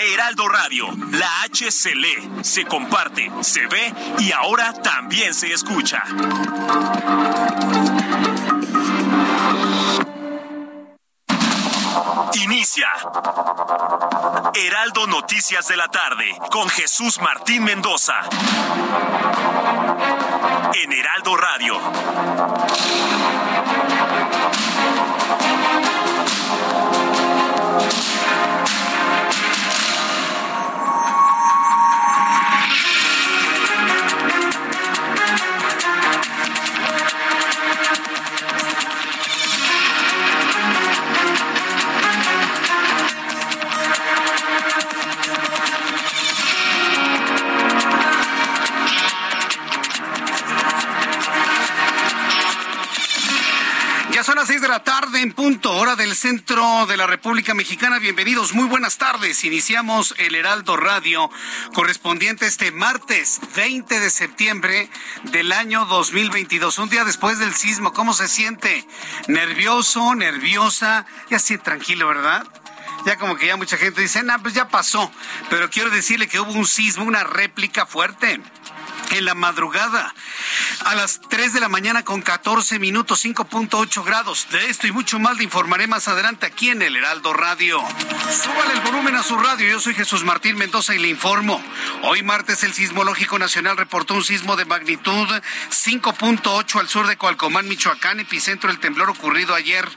Heraldo Radio, la H se lee, se comparte, se ve y ahora también se escucha. Inicia. Heraldo Noticias de la tarde con Jesús Martín Mendoza. En Heraldo Radio. Ya en punto, hora del centro de la República Mexicana. Bienvenidos, muy buenas tardes. Iniciamos el Heraldo Radio correspondiente este martes 20 de septiembre del año 2022, un día después del sismo. ¿Cómo se siente? ¿Nervioso, nerviosa? Ya sí, tranquilo, ¿verdad? Ya como que ya mucha gente dice, nah, pues ya pasó. Pero quiero decirle que hubo un sismo, una réplica fuerte en la madrugada a las 3 de la mañana con 14 minutos, 5.8 grados. De esto y mucho más le informaré más adelante aquí en el Heraldo Radio. Súbale el volumen a su radio. Yo soy Jesús Martín Mendoza y le informo. Hoy martes el Sismológico Nacional reportó un sismo de magnitud 5.8 al sur de Coalcomán, Michoacán, epicentro del temblor ocurrido ayer.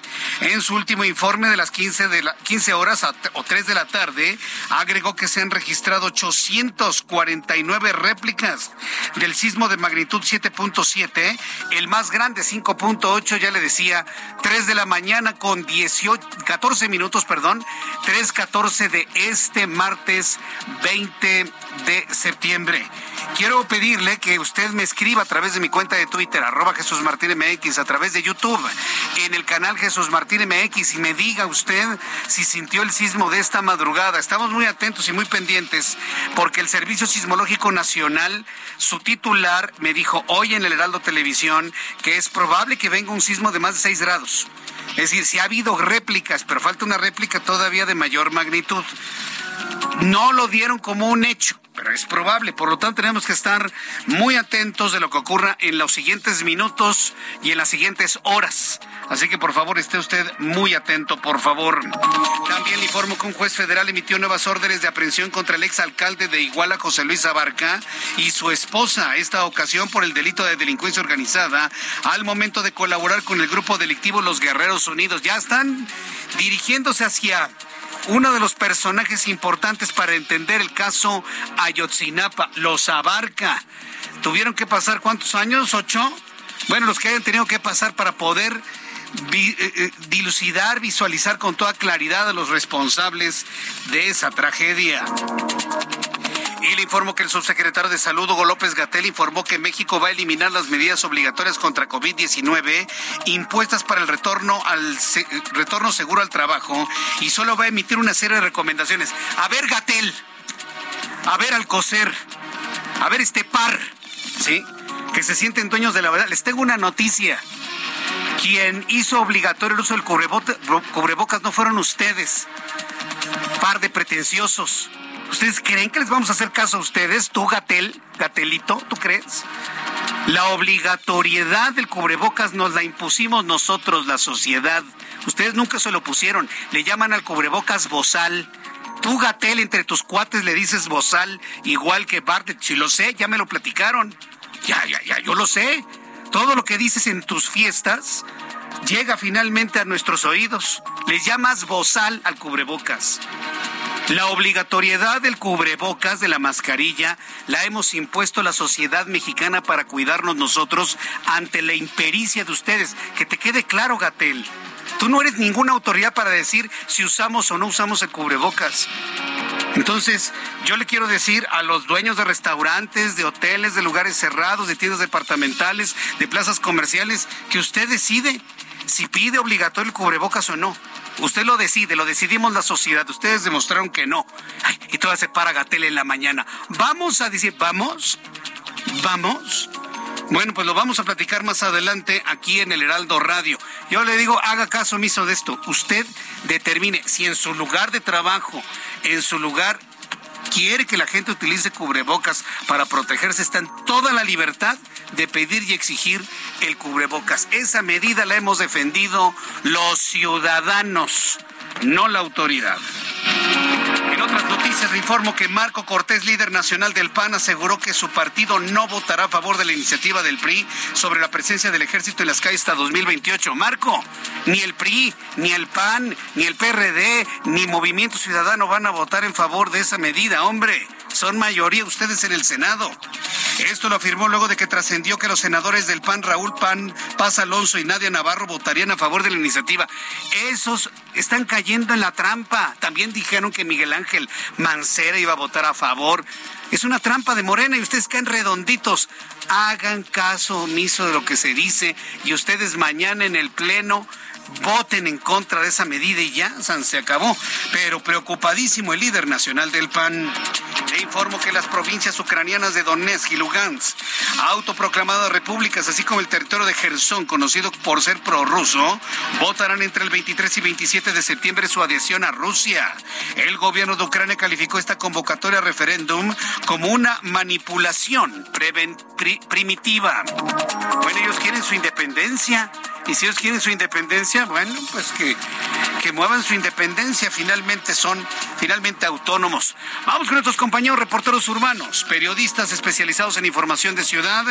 En su último informe de las 15, de la, 15 horas o 3 de la tarde, agregó que se han registrado 849 réplicas del sismo de magnitud 7.7, el más grande 5.8, ya le decía, 3 de la mañana con 18, 14 minutos, perdón, 3.14 de este martes 20 de septiembre. Quiero pedirle que usted me escriba a través de mi cuenta de Twitter, arroba Jesús Martín MX, a través de YouTube, en el canal Jesús Martín MX, y me diga usted si sintió el sismo de esta madrugada. Estamos muy atentos y muy pendientes, porque el Servicio Sismológico Nacional, su titular, me dijo hoy en el Heraldo Televisión que es probable que venga un sismo de más de 6 grados. Es decir, si ha habido réplicas, pero falta una réplica todavía de mayor magnitud. No lo dieron como un hecho, pero es probable. Por lo tanto, tenemos que estar muy atentos de lo que ocurra en los siguientes minutos y en las siguientes horas. Así que por favor esté usted muy atento, por favor. También le informo que un juez federal emitió nuevas órdenes de aprehensión contra el exalcalde de Iguala, José Luis Abarca, y su esposa, esta ocasión por el delito de delincuencia organizada, al momento de colaborar con el grupo delictivo Los Guerreros Unidos. Ya están dirigiéndose hacia uno de los personajes importantes para entender el caso Ayotzinapa, los abarca. ¿Tuvieron que pasar cuántos años? ¿Ocho? Bueno, los que hayan tenido que pasar para poder vi, eh, dilucidar, visualizar con toda claridad a los responsables de esa tragedia. Y le informo que el subsecretario de Salud, Hugo López Gatel, informó que México va a eliminar las medidas obligatorias contra COVID-19 impuestas para el retorno al retorno seguro al trabajo y solo va a emitir una serie de recomendaciones. A ver, Gatel, a ver, Alcocer, a ver, este par, ¿sí? Que se sienten dueños de la verdad. Les tengo una noticia. Quien hizo obligatorio el uso del cubrebocas no fueron ustedes, par de pretenciosos. ¿Ustedes creen que les vamos a hacer caso a ustedes? ¿Tú, Gatel? ¿Gatelito? ¿Tú crees? La obligatoriedad del cubrebocas nos la impusimos nosotros, la sociedad. Ustedes nunca se lo pusieron. Le llaman al cubrebocas bozal. Tú, Gatel, entre tus cuates le dices bozal, igual que Bartlett. Si lo sé, ya me lo platicaron. Ya, ya, ya, yo lo sé. Todo lo que dices en tus fiestas llega finalmente a nuestros oídos. Les llamas bozal al cubrebocas. La obligatoriedad del cubrebocas, de la mascarilla, la hemos impuesto la sociedad mexicana para cuidarnos nosotros ante la impericia de ustedes. Que te quede claro, Gatel. Tú no eres ninguna autoridad para decir si usamos o no usamos el cubrebocas. Entonces, yo le quiero decir a los dueños de restaurantes, de hoteles, de lugares cerrados, de tiendas departamentales, de plazas comerciales, que usted decide si pide obligatorio el cubrebocas o no. Usted lo decide, lo decidimos la sociedad. Ustedes demostraron que no. y todavía se para Gatel en la mañana. Vamos a decir, vamos, vamos. Bueno, pues lo vamos a platicar más adelante aquí en el Heraldo Radio. Yo le digo, haga caso omiso de esto. Usted determine si en su lugar de trabajo, en su lugar quiere que la gente utilice cubrebocas para protegerse, está en toda la libertad de pedir y exigir el cubrebocas. Esa medida la hemos defendido los ciudadanos, no la autoridad. En otras noticias le informo que Marco Cortés, líder nacional del PAN, aseguró que su partido no votará a favor de la iniciativa del PRI sobre la presencia del ejército en las calles hasta 2028. Marco, ni el PRI, ni el PAN, ni el PRD, ni Movimiento Ciudadano van a votar en favor de esa medida, hombre. Son mayoría ustedes en el Senado. Esto lo afirmó luego de que trascendió que los senadores del PAN, Raúl PAN, Paz Alonso y Nadia Navarro votarían a favor de la iniciativa. Esos están cayendo en la trampa. También dijeron que Miguel Ángel Mancera iba a votar a favor. Es una trampa de Morena y ustedes caen redonditos. Hagan caso omiso de lo que se dice y ustedes mañana en el Pleno voten en contra de esa medida y ya, se acabó. Pero preocupadísimo el líder nacional del PAN. Le informo que las provincias ucranianas de Donetsk y Lugansk, autoproclamadas repúblicas, así como el territorio de Gerson, conocido por ser prorruso, votarán entre el 23 y 27 de septiembre su adhesión a Rusia. El gobierno de Ucrania calificó esta convocatoria a referéndum como una manipulación primitiva. Bueno, ellos quieren su independencia y si ellos quieren su independencia, bueno, pues que, que muevan su independencia, finalmente son finalmente autónomos. Vamos con nuestros compañeros reporteros urbanos, periodistas especializados en información de ciudad.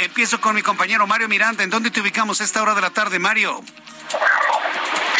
Empiezo con mi compañero Mario Miranda. ¿En dónde te ubicamos a esta hora de la tarde, Mario?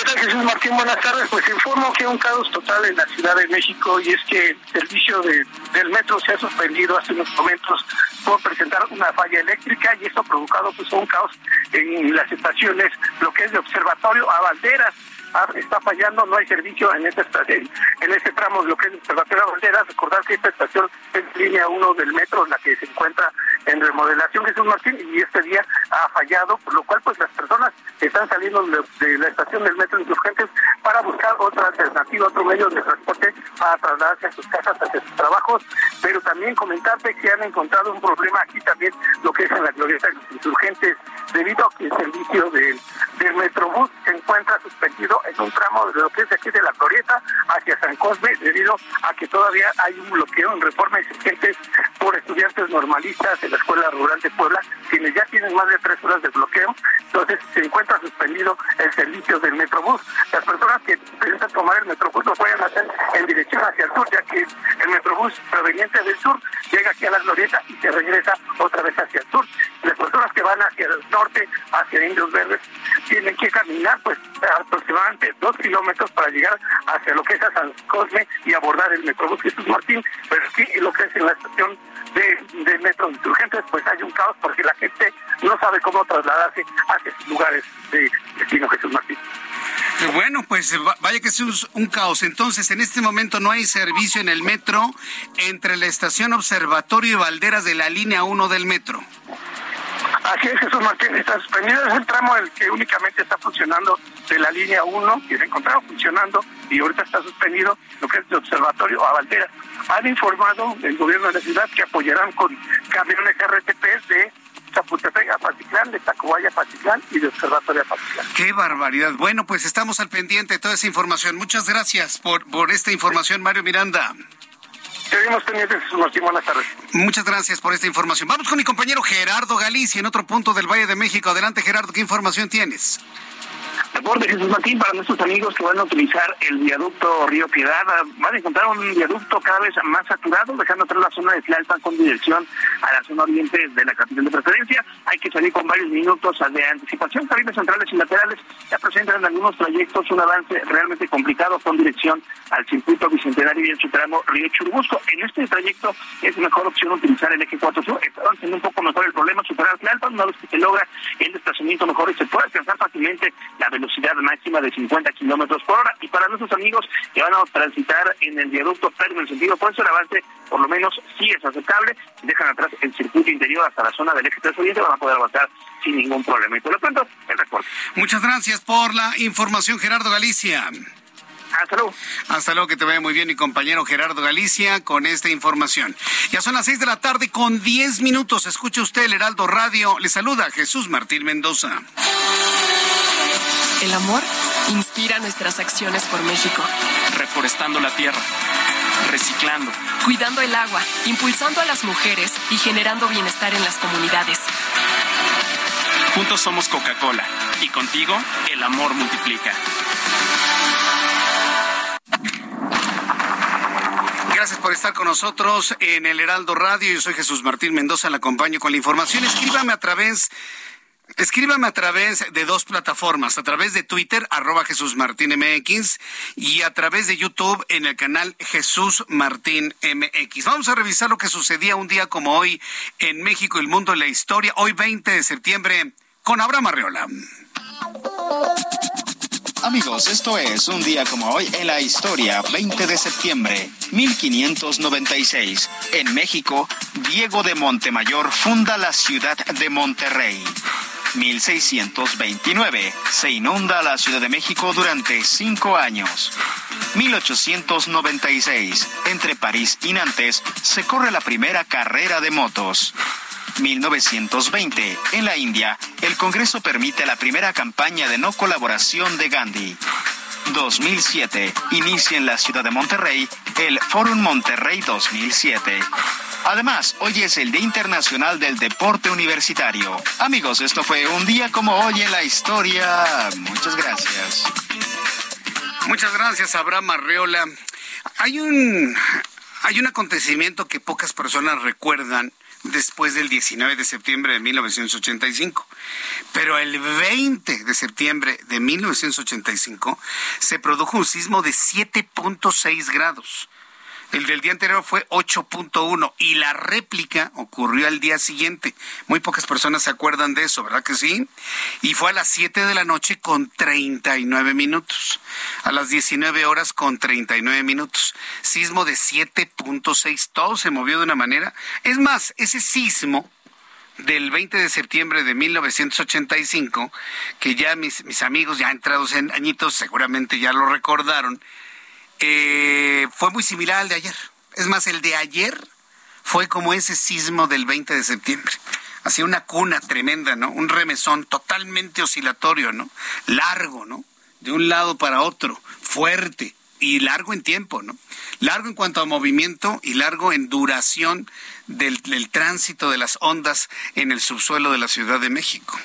¿Qué tal, Jesús Martín? Buenas tardes. Pues informo que hay un caos total en la Ciudad de México y es que el servicio del metro se ha suspendido hace unos momentos por presentar una falla eléctrica y esto ha provocado pues un caos en las estaciones, lo que es de observatorio a Valderas Ah, está fallando, no hay servicio en esta estación, en este tramo, lo que es Observatorio Banderas. Recordar que esta estación es línea 1 del metro, la que se encuentra en remodelación Jesús Martín, y este día ha fallado, por lo cual pues las personas están saliendo de, la estación del metro insurgentes para buscar otra alternativa, otro medio de transporte para trasladarse a sus casas, hacia sus trabajos, pero también comentarte que han encontrado un problema aquí también, lo que es en la glorieta de los insurgentes, debido a que el servicio del, del Metrobús se encuentra suspendido en un tramo de lo que es aquí de la Glorieta hacia San Cosme, debido a que todavía hay un bloqueo en reforma existentes por estudiantes normalistas de la Escuela Rural de Puebla, quienes ya tienen más de tres horas de bloqueo, entonces se encuentra suspendido el servicio del Metrobús. Las personas que piensan tomar el Metrobús lo pueden hacer en dirección hacia el sur, ya que el Metrobús proveniente del sur llega aquí a la Glorieta y se regresa otra vez hacia el sur. Las personas que van hacia el norte, hacia Indios Verdes, tienen que caminar pues aproximadamente dos kilómetros para llegar hacia lo que es a San Cosme y abordar el Metrobús Jesús Martín, pero aquí lo que es en la estación de, de metro insurgentes pues hay un caos porque la gente no sabe cómo trasladarse hacia lugares de destino Jesús Martín. Bueno, pues vaya que es un, caos. Entonces, en este momento no hay servicio en el metro entre la estación Observatorio y Valderas de la línea 1 del metro. Así es, Jesús Martín, está suspendido. Es el tramo el que únicamente está funcionando de la línea 1, que se encontraba funcionando y ahorita está suspendido lo que es de observatorio a. Han informado el gobierno de la ciudad que apoyarán con camiones RTP de Chapultepec a Patitlán, de Tacubaya a Patitlán y de Observatorio a Patitlán. Qué barbaridad. Bueno, pues estamos al pendiente de toda esa información. Muchas gracias por, por esta información, Mario Miranda. Seguimos pendientes, Martín. Buenas tardes. Muchas gracias por esta información. Vamos con mi compañero Gerardo Galicia en otro punto del Valle de México. Adelante, Gerardo, ¿qué información tienes? Reporte Jesús Martín para nuestros amigos que van a utilizar el viaducto Río Piedad. Van a encontrar un viaducto cada vez más saturado, dejando atrás la zona de Tlalpan con dirección a la zona oriente de la capital de preferencia. Hay que salir con varios minutos de anticipación. Caminos centrales y laterales ya presentan en algunos trayectos un avance realmente complicado con dirección al circuito bicentenario y en su tramo Río Churubusco. En este trayecto es mejor opción utilizar el eje 4 sur. Está avanzando un poco mejor el problema, superar Tlalpan, una vez que se logra el desplazamiento mejor y se puede alcanzar fácilmente la velocidad máxima de 50 kilómetros por hora. Y para nuestros amigos que van a transitar en el viaducto pero en el sentido opuesto, el avance por lo menos sí es aceptable. Si dejan atrás el circuito interior hasta la zona del eje 3 oriente, van a poder avanzar sin ningún problema. Y por lo tanto, el reporte. Muchas gracias por la información, Gerardo Galicia. Hasta luego. Hasta luego, que te vaya muy bien mi compañero Gerardo Galicia con esta información. Ya son las seis de la tarde con diez minutos. Escucha usted el Heraldo Radio. Le saluda Jesús Martín Mendoza. El amor inspira nuestras acciones por México. Reforestando la tierra, reciclando, cuidando el agua, impulsando a las mujeres y generando bienestar en las comunidades. Juntos somos Coca-Cola y contigo el amor multiplica. Gracias por estar con nosotros en el Heraldo Radio. Yo soy Jesús Martín Mendoza, le acompaño con la información. Escríbame a través Escríbame a través de dos plataformas, a través de Twitter, arroba Jesús Martín MX, y a través de YouTube en el canal Jesús Martín MX. Vamos a revisar lo que sucedía un día como hoy en México, el mundo y la historia, hoy 20 de septiembre, con Abraham Arreola. Amigos, esto es un día como hoy en la historia, 20 de septiembre, 1596. En México, Diego de Montemayor funda la ciudad de Monterrey. 1629. Se inunda la Ciudad de México durante cinco años. 1896. Entre París y Nantes se corre la primera carrera de motos. 1920, en la India, el Congreso permite la primera campaña de no colaboración de Gandhi. 2007, inicia en la ciudad de Monterrey el Forum Monterrey 2007. Además, hoy es el Día Internacional del Deporte Universitario. Amigos, esto fue un día como hoy en la historia. Muchas gracias. Muchas gracias, Abraham Arreola. Hay un, hay un acontecimiento que pocas personas recuerdan después del 19 de septiembre de 1985. Pero el 20 de septiembre de 1985 se produjo un sismo de 7.6 grados el del día anterior fue 8.1 y la réplica ocurrió al día siguiente. Muy pocas personas se acuerdan de eso, ¿verdad que sí? Y fue a las 7 de la noche con 39 minutos. A las 19 horas con 39 minutos. Sismo de 7.6. Todo se movió de una manera. Es más, ese sismo del 20 de septiembre de 1985, que ya mis, mis amigos ya entrados en añitos seguramente ya lo recordaron, eh, fue muy similar al de ayer. Es más, el de ayer fue como ese sismo del 20 de septiembre. Hacía una cuna tremenda, ¿no? Un remesón totalmente oscilatorio, ¿no? Largo, ¿no? De un lado para otro, fuerte y largo en tiempo, ¿no? Largo en cuanto a movimiento y largo en duración del, del tránsito de las ondas en el subsuelo de la Ciudad de México.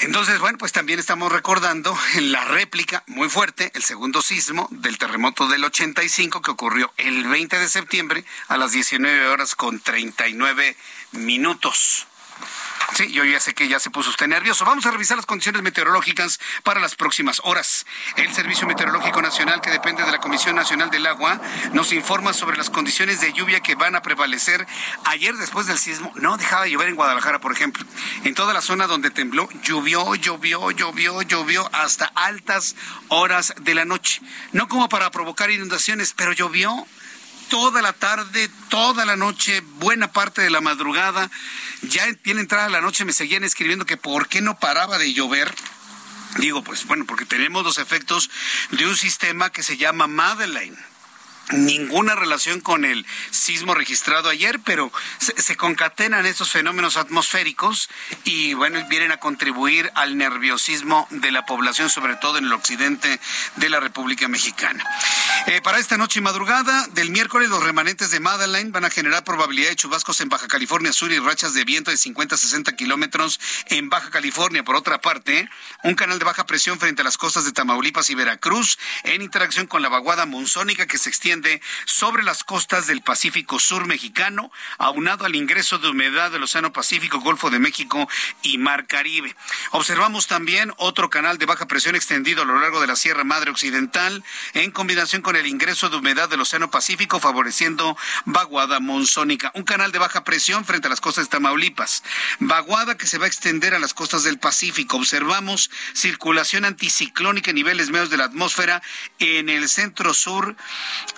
Entonces, bueno, pues también estamos recordando en la réplica muy fuerte el segundo sismo del terremoto del 85 que ocurrió el 20 de septiembre a las 19 horas con 39 minutos. Sí, yo ya sé que ya se puso usted nervioso. Vamos a revisar las condiciones meteorológicas para las próximas horas. El Servicio Meteorológico Nacional, que depende de la Comisión Nacional del Agua, nos informa sobre las condiciones de lluvia que van a prevalecer. Ayer, después del sismo, no dejaba de llover en Guadalajara, por ejemplo. En toda la zona donde tembló, llovió, llovió, llovió, llovió hasta altas horas de la noche. No como para provocar inundaciones, pero llovió toda la tarde, toda la noche, buena parte de la madrugada. Ya tiene entrada la noche me seguían escribiendo que por qué no paraba de llover. Digo, pues bueno, porque tenemos los efectos de un sistema que se llama Madeleine ninguna relación con el sismo registrado ayer, pero se, concatenan estos fenómenos atmosféricos y bueno, vienen a contribuir al nerviosismo de la población, sobre todo en el occidente de la República Mexicana. Eh, para esta noche y madrugada del miércoles, los remanentes de Madeline van a generar probabilidad de chubascos en Baja California Sur y rachas de viento de 50 a 60 kilómetros en Baja California. Por otra parte, un canal de baja presión frente a las costas de Tamaulipas y Veracruz en interacción con la vaguada monzónica que se extiende sobre las costas del Pacífico Sur mexicano, aunado al ingreso de humedad del Océano Pacífico, Golfo de México y Mar Caribe. Observamos también otro canal de baja presión extendido a lo largo de la Sierra Madre Occidental, en combinación con el ingreso de humedad del Océano Pacífico, favoreciendo vaguada monzónica. Un canal de baja presión frente a las costas de Tamaulipas. Vaguada que se va a extender a las costas del Pacífico. Observamos circulación anticiclónica en niveles medios de la atmósfera en el centro sur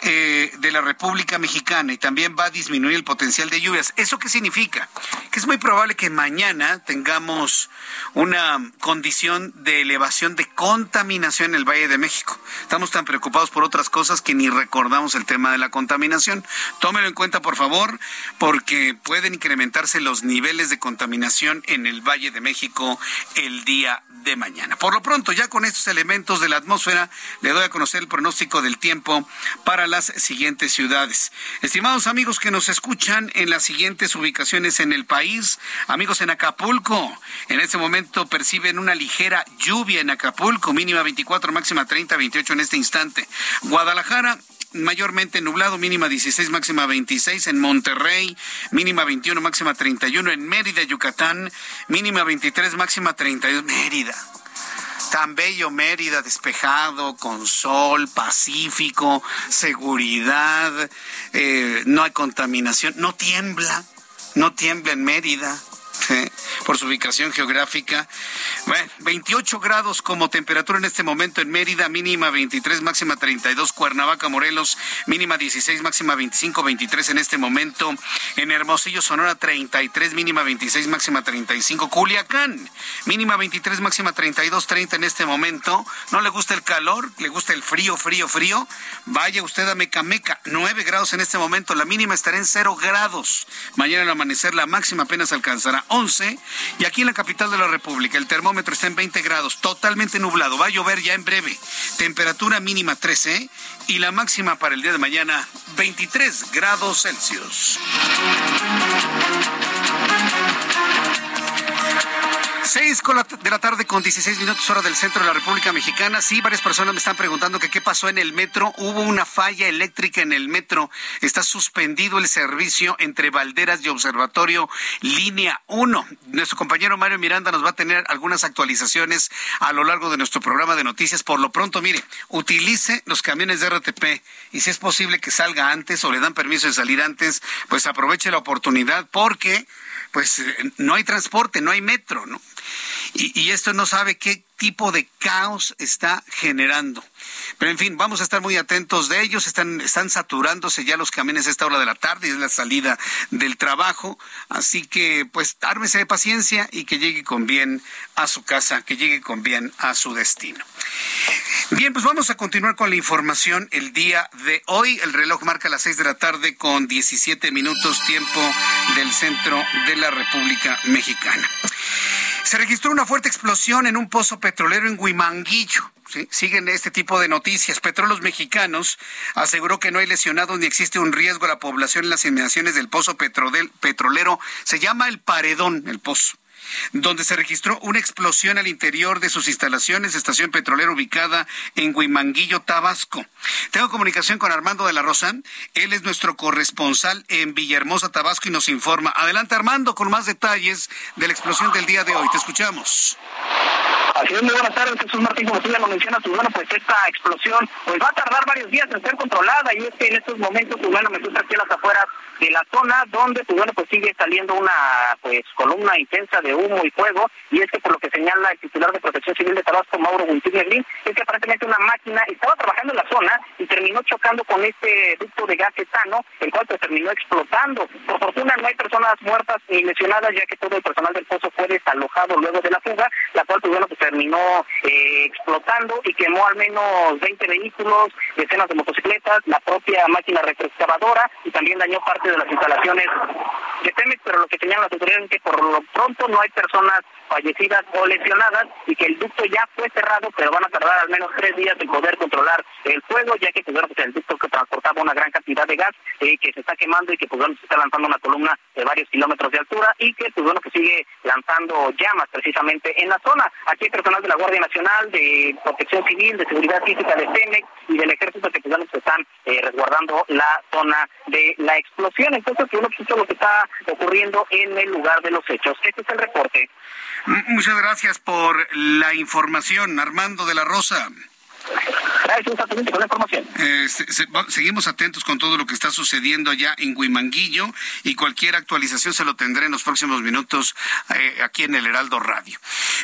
de la República Mexicana y también va a disminuir el potencial de lluvias. ¿Eso qué significa? Que es muy probable que mañana tengamos una condición de elevación de contaminación en el Valle de México. Estamos tan preocupados por otras cosas que ni recordamos el tema de la contaminación. Tómelo en cuenta, por favor, porque pueden incrementarse los niveles de contaminación en el Valle de México el día de mañana. Por lo pronto, ya con estos elementos de la atmósfera, le doy a conocer el pronóstico del tiempo para siguientes ciudades. Estimados amigos que nos escuchan en las siguientes ubicaciones en el país, amigos en Acapulco, en este momento perciben una ligera lluvia en Acapulco, mínima 24, máxima 30, 28 en este instante. Guadalajara, mayormente nublado, mínima 16, máxima 26 en Monterrey, mínima 21, máxima 31 en Mérida, Yucatán, mínima 23, máxima 32 Mérida. Tan bello Mérida, despejado, con sol, pacífico, seguridad, eh, no hay contaminación, no tiembla, no tiembla en Mérida por su ubicación geográfica. Bueno, 28 grados como temperatura en este momento en Mérida, mínima 23, máxima 32, Cuernavaca, Morelos, mínima 16, máxima 25, 23 en este momento. En Hermosillo, Sonora, 33, mínima 26, máxima 35. Culiacán, mínima 23, máxima 32, 30 en este momento. ¿No le gusta el calor? ¿Le gusta el frío, frío, frío? Vaya usted a Mecameca, 9 grados en este momento. La mínima estará en 0 grados. Mañana al amanecer la máxima apenas alcanzará 11 y aquí en la capital de la República el termómetro está en 20 grados, totalmente nublado, va a llover ya en breve, temperatura mínima 13 y la máxima para el día de mañana 23 grados Celsius. Seis de la tarde con 16 minutos hora del centro de la República Mexicana. Sí, varias personas me están preguntando qué pasó en el metro. Hubo una falla eléctrica en el metro. Está suspendido el servicio entre Valderas y Observatorio Línea 1. Nuestro compañero Mario Miranda nos va a tener algunas actualizaciones a lo largo de nuestro programa de noticias. Por lo pronto, mire, utilice los camiones de RTP y si es posible que salga antes o le dan permiso de salir antes, pues aproveche la oportunidad porque pues eh, no hay transporte, no hay metro, ¿no? Y, y, esto no sabe qué tipo de caos está generando. Pero en fin, vamos a estar muy atentos de ellos. Están, están saturándose ya los camiones a esta hora de la tarde, es la salida del trabajo. Así que, pues, ármese de paciencia y que llegue con bien a su casa, que llegue con bien a su destino. Bien, pues vamos a continuar con la información el día de hoy. El reloj marca las seis de la tarde con 17 minutos tiempo del centro de la República Mexicana. Se registró una fuerte explosión en un pozo petrolero en Huimanguillo. Siguen este tipo de noticias. Petróleos Mexicanos aseguró que no hay lesionados ni existe un riesgo a la población en las inmediaciones del pozo petrolero. Se llama el Paredón, el pozo donde se registró una explosión al interior de sus instalaciones, estación petrolera ubicada en Huimanguillo, Tabasco. Tengo comunicación con Armando de la Rosa, él es nuestro corresponsal en Villahermosa, Tabasco y nos informa. Adelante Armando con más detalles de la explosión del día de hoy. Te escuchamos. Así es, muy buenas tardes, Jesús Martín, como tú ya lo mencionas, pues bueno, pues esta explosión pues va a tardar varios días en ser controlada y es que en estos momentos, pues bueno, me encuentro aquí a las afueras de la zona donde, pues bueno, pues sigue saliendo una pues columna intensa de humo y fuego y es que por lo que señala el titular de Protección Civil de Tabasco, Mauro Green, es que aparentemente una máquina estaba trabajando en la zona y terminó chocando con este ducto de gas etano, el cual pues terminó explotando. Por fortuna no hay personas muertas ni lesionadas, ya que todo el personal del pozo fue desalojado luego de la fuga, la cual pues bueno, pues terminó eh, explotando y quemó al menos 20 vehículos, decenas de motocicletas, la propia máquina retroexcavadora y también dañó parte de las instalaciones de Pemex, pero lo que señalan las autoridades es que por lo pronto no hay personas fallecidas o lesionadas y que el ducto ya fue cerrado, pero van a tardar al menos tres días en poder controlar el fuego, ya que pues, pues el ducto que transportaba una gran cantidad de gas eh, que se está quemando y que pues, bueno, se está lanzando una columna de varios kilómetros de altura y que pues bueno que sigue lanzando llamas precisamente en la zona. Aquí personal de la Guardia Nacional, de Protección Civil, de Seguridad Física de Pemex y del Ejército que pues están eh, resguardando la zona de la explosión. Entonces, pues, bueno, pues, lo que está ocurriendo en el lugar de los hechos. Este es el reporte. Muchas gracias por la información, Armando de la Rosa. Gracias, exactamente, con la información. Eh, seguimos atentos con todo lo que está sucediendo allá en Huimanguillo y cualquier actualización se lo tendré en los próximos minutos eh, aquí en el Heraldo Radio.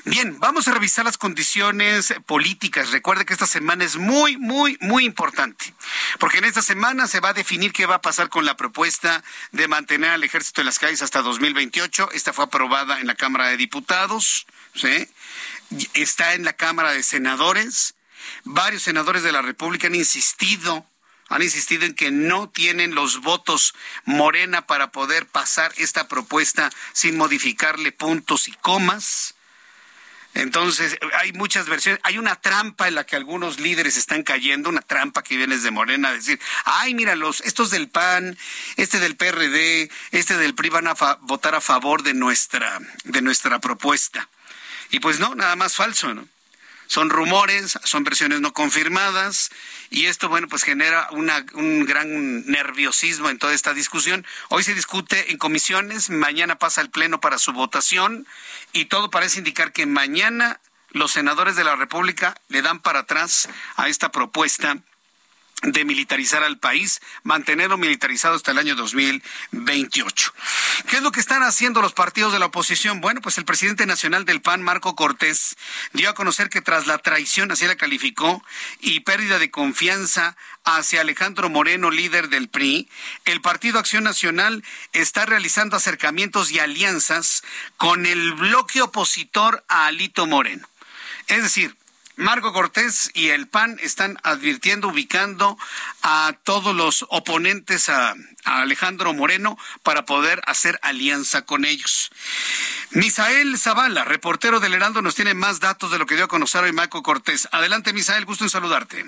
Bien, vamos a revisar las condiciones políticas. Recuerde que esta semana es muy, muy, muy importante, porque en esta semana se va a definir qué va a pasar con la propuesta de mantener al ejército en las calles hasta 2028. Esta fue aprobada en la Cámara de Diputados, ¿sí? Está en la Cámara de Senadores. Varios senadores de la República han insistido han insistido en que no tienen los votos Morena para poder pasar esta propuesta sin modificarle puntos y comas. Entonces, hay muchas versiones. Hay una trampa en la que algunos líderes están cayendo, una trampa que viene de Morena a decir, ay, mira, los, estos del PAN, este del PRD, este del PRI van a votar a favor de nuestra, de nuestra propuesta. Y pues no, nada más falso, ¿no? Son rumores, son versiones no confirmadas y esto, bueno, pues genera un gran nerviosismo en toda esta discusión. Hoy se discute en comisiones, mañana pasa el Pleno para su votación y todo parece indicar que mañana los senadores de la República le dan para atrás a esta propuesta de militarizar al país, mantenerlo militarizado hasta el año 2028. ¿Qué es lo que están haciendo los partidos de la oposición? Bueno, pues el presidente nacional del PAN, Marco Cortés, dio a conocer que tras la traición, así la calificó, y pérdida de confianza hacia Alejandro Moreno, líder del PRI, el Partido Acción Nacional está realizando acercamientos y alianzas con el bloque opositor a Alito Moreno. Es decir, Marco Cortés y el PAN están advirtiendo, ubicando a todos los oponentes a, Alejandro Moreno para poder hacer alianza con ellos. Misael Zavala, reportero del Heraldo, nos tiene más datos de lo que dio a conocer hoy Marco Cortés. Adelante, Misael, gusto en saludarte.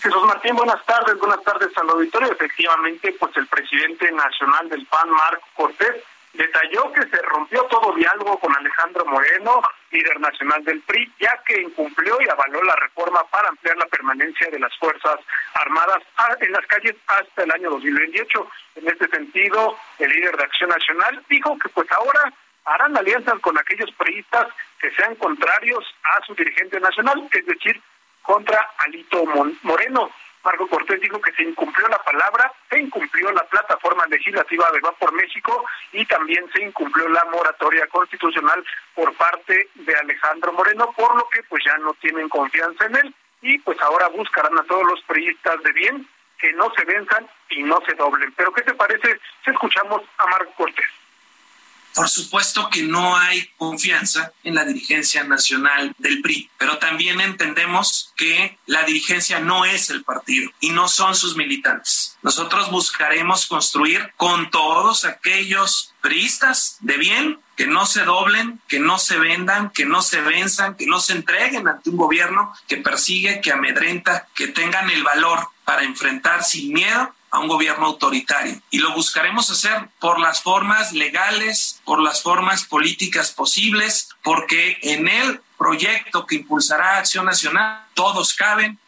Jesús Martín, buenas tardes, buenas tardes al auditorio. Efectivamente, pues el presidente nacional del PAN, Marco Cortés, detalló que se rompió todo diálogo con Alejandro Moreno, líder nacional del PRI, ya que incumplió y avaló la reforma para ampliar la permanencia de las Fuerzas Armadas en las calles hasta el año 2028. En este sentido, el líder de Acción Nacional dijo que pues ahora harán alianzas con aquellos priistas que sean contrarios a su dirigente nacional, es decir, contra Alito Moreno. Marco Cortés dijo que se incumplió la palabra, se incumplió la plataforma legislativa de Va por México y también se incumplió la moratoria constitucional por parte de Alejandro Moreno, por lo que pues ya no tienen confianza en él y pues ahora buscarán a todos los periodistas de bien que no se venzan y no se doblen. Pero ¿qué te parece si escuchamos a Marco Cortés? Por supuesto que no hay confianza en la dirigencia nacional del PRI, pero también entendemos que la dirigencia no es el partido y no son sus militantes. Nosotros buscaremos construir con todos aquellos priistas de bien que no se doblen, que no se vendan, que no se venzan, que no se entreguen ante un gobierno que persigue, que amedrenta, que tengan el valor para enfrentar sin miedo a un gobierno autoritario. Y lo buscaremos hacer por las formas legales, por las formas políticas posibles, porque en el proyecto que impulsará Acción Nacional todos caben.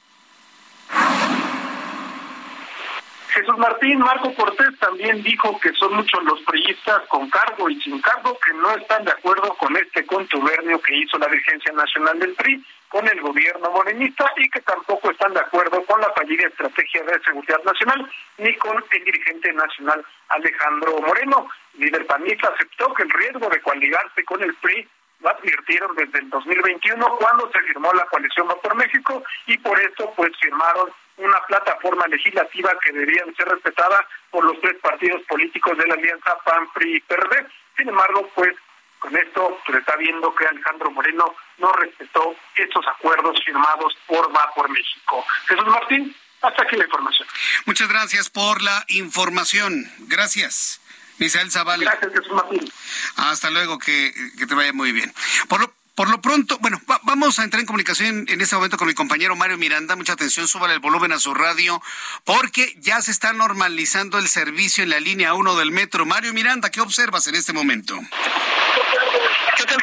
Jesús Martín, Marco Cortés también dijo que son muchos los priistas con cargo y sin cargo que no están de acuerdo con este contubernio que hizo la Dirigencia Nacional del PRI con el gobierno morenista y que tampoco están de acuerdo con la fallida estrategia de seguridad nacional ni con el dirigente nacional Alejandro Moreno. líder panista aceptó que el riesgo de coaligarse con el PRI lo advirtieron desde el 2021 cuando se firmó la coalición por México y por eso pues firmaron una plataforma legislativa que debía ser respetada por los tres partidos políticos de la alianza PAN, PRI y PRD. Sin embargo, pues con esto se está viendo que Alejandro Moreno no respetó estos acuerdos firmados por Va por México. Jesús Martín, hasta aquí la información. Muchas gracias por la información. Gracias. Misael Zavala. Gracias, Jesús Martín. Hasta luego, que, que te vaya muy bien. Por lo, por lo pronto, bueno, vamos a entrar en comunicación en este momento con mi compañero Mario Miranda. Mucha atención, súbale el volumen a su radio, porque ya se está normalizando el servicio en la línea 1 del metro. Mario Miranda, ¿qué observas en este momento?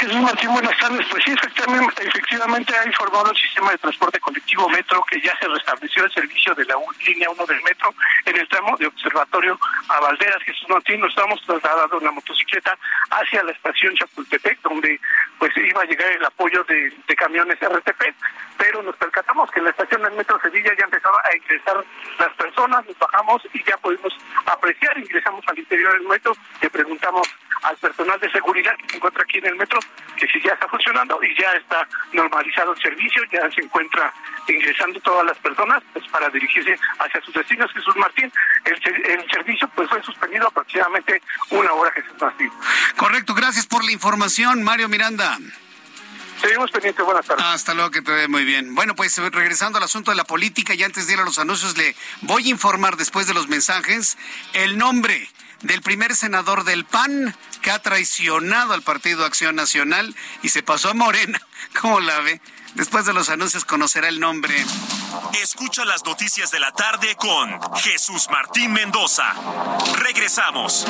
¿Qué tal, Jesús Martín? Buenas tardes. Pues sí, efectivamente, efectivamente ha informado el sistema de transporte colectivo Metro que ya se restableció el servicio de la línea 1 del Metro en el tramo de Observatorio a Valderas. Jesús Martín, nos estamos trasladando en la motocicleta hacia la estación Chapultepec, donde pues iba a llegar el apoyo de, camiones RTP, pero nos percatamos que en la estación del Metro Sevilla ya empezaba a ingresar las personas, nos bajamos y ya pudimos apreciar, ingresamos al interior del metro, le preguntamos al personal de seguridad que se encuentra aquí en el metro que si ya está funcionando y ya está normalizado el servicio, ya se encuentra ingresando todas las personas pues para dirigirse hacia sus destinos. Jesús Martín, el, el servicio pues fue suspendido aproximadamente una hora, Jesús Martín. Correcto, gracias por la información, Mario Miranda. Seguimos pendientes, buenas tardes. Hasta luego, que te ve muy bien. Bueno, pues regresando al asunto de la política y antes de ir a los anuncios, le voy a informar después de los mensajes el nombre del primer senador del PAN que ha traicionado al Partido Acción Nacional y se pasó a Morena. ¿Cómo la ve? Después de los anuncios conocerá el nombre. Escucha las noticias de la tarde con Jesús Martín Mendoza. Regresamos.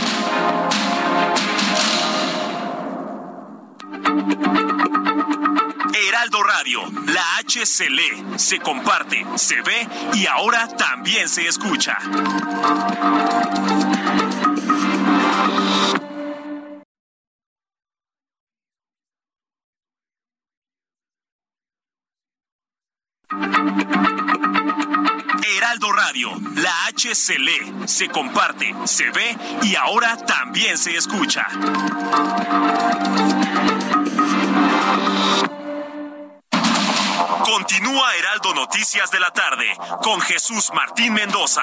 Heraldo Radio, la H se lee, se comparte, se ve y ahora también se escucha. Heraldo Radio, la H se lee, se comparte, se ve y ahora también se escucha. Continúa Heraldo Noticias de la tarde con Jesús Martín Mendoza.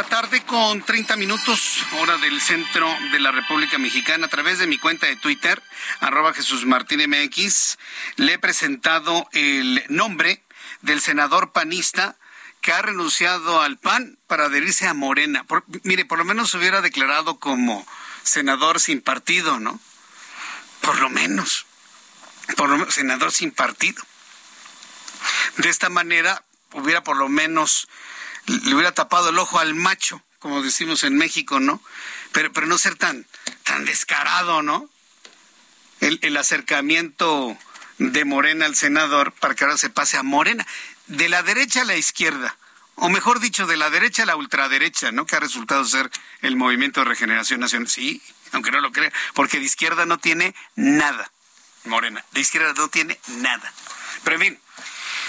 La tarde con 30 minutos, hora del centro de la República Mexicana. A través de mi cuenta de Twitter, arroba Jesús Martín MX, le he presentado el nombre del senador panista que ha renunciado al PAN para adherirse a Morena. mire, por lo menos se hubiera declarado como senador sin partido, ¿no? Por lo menos. Por lo menos, senador sin partido. De esta manera, hubiera por lo menos le hubiera tapado el ojo al macho, como decimos en México, ¿no? Pero, pero no ser tan, tan descarado, ¿no? El, el acercamiento de Morena al senador para que ahora se pase a Morena. De la derecha a la izquierda, o mejor dicho, de la derecha a la ultraderecha, ¿no? Que ha resultado ser el Movimiento de Regeneración Nacional. Sí, aunque no lo crea, porque de izquierda no tiene nada. Morena, de izquierda no tiene nada. Pero en fin,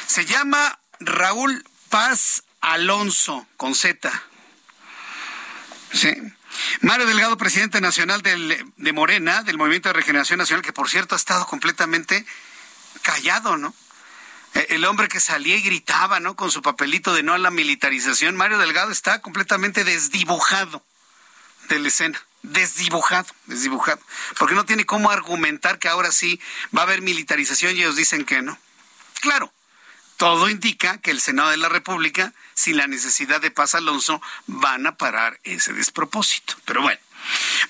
se llama Raúl Paz Alonso, con Z. Sí. Mario Delgado, presidente nacional de Morena, del Movimiento de Regeneración Nacional, que por cierto ha estado completamente callado, ¿no? E, el hombre que salía y gritaba, ¿no? Con su papelito de no a la militarización. Mario Delgado está completamente desdibujado de la escena. Desdibujado, desdibujado. Porque no tiene cómo argumentar que ahora sí va a haber militarización y ellos dicen que no. Claro, todo indica que el Senado de la República, sin la necesidad de Paz Alonso, van a parar ese despropósito. Pero bueno.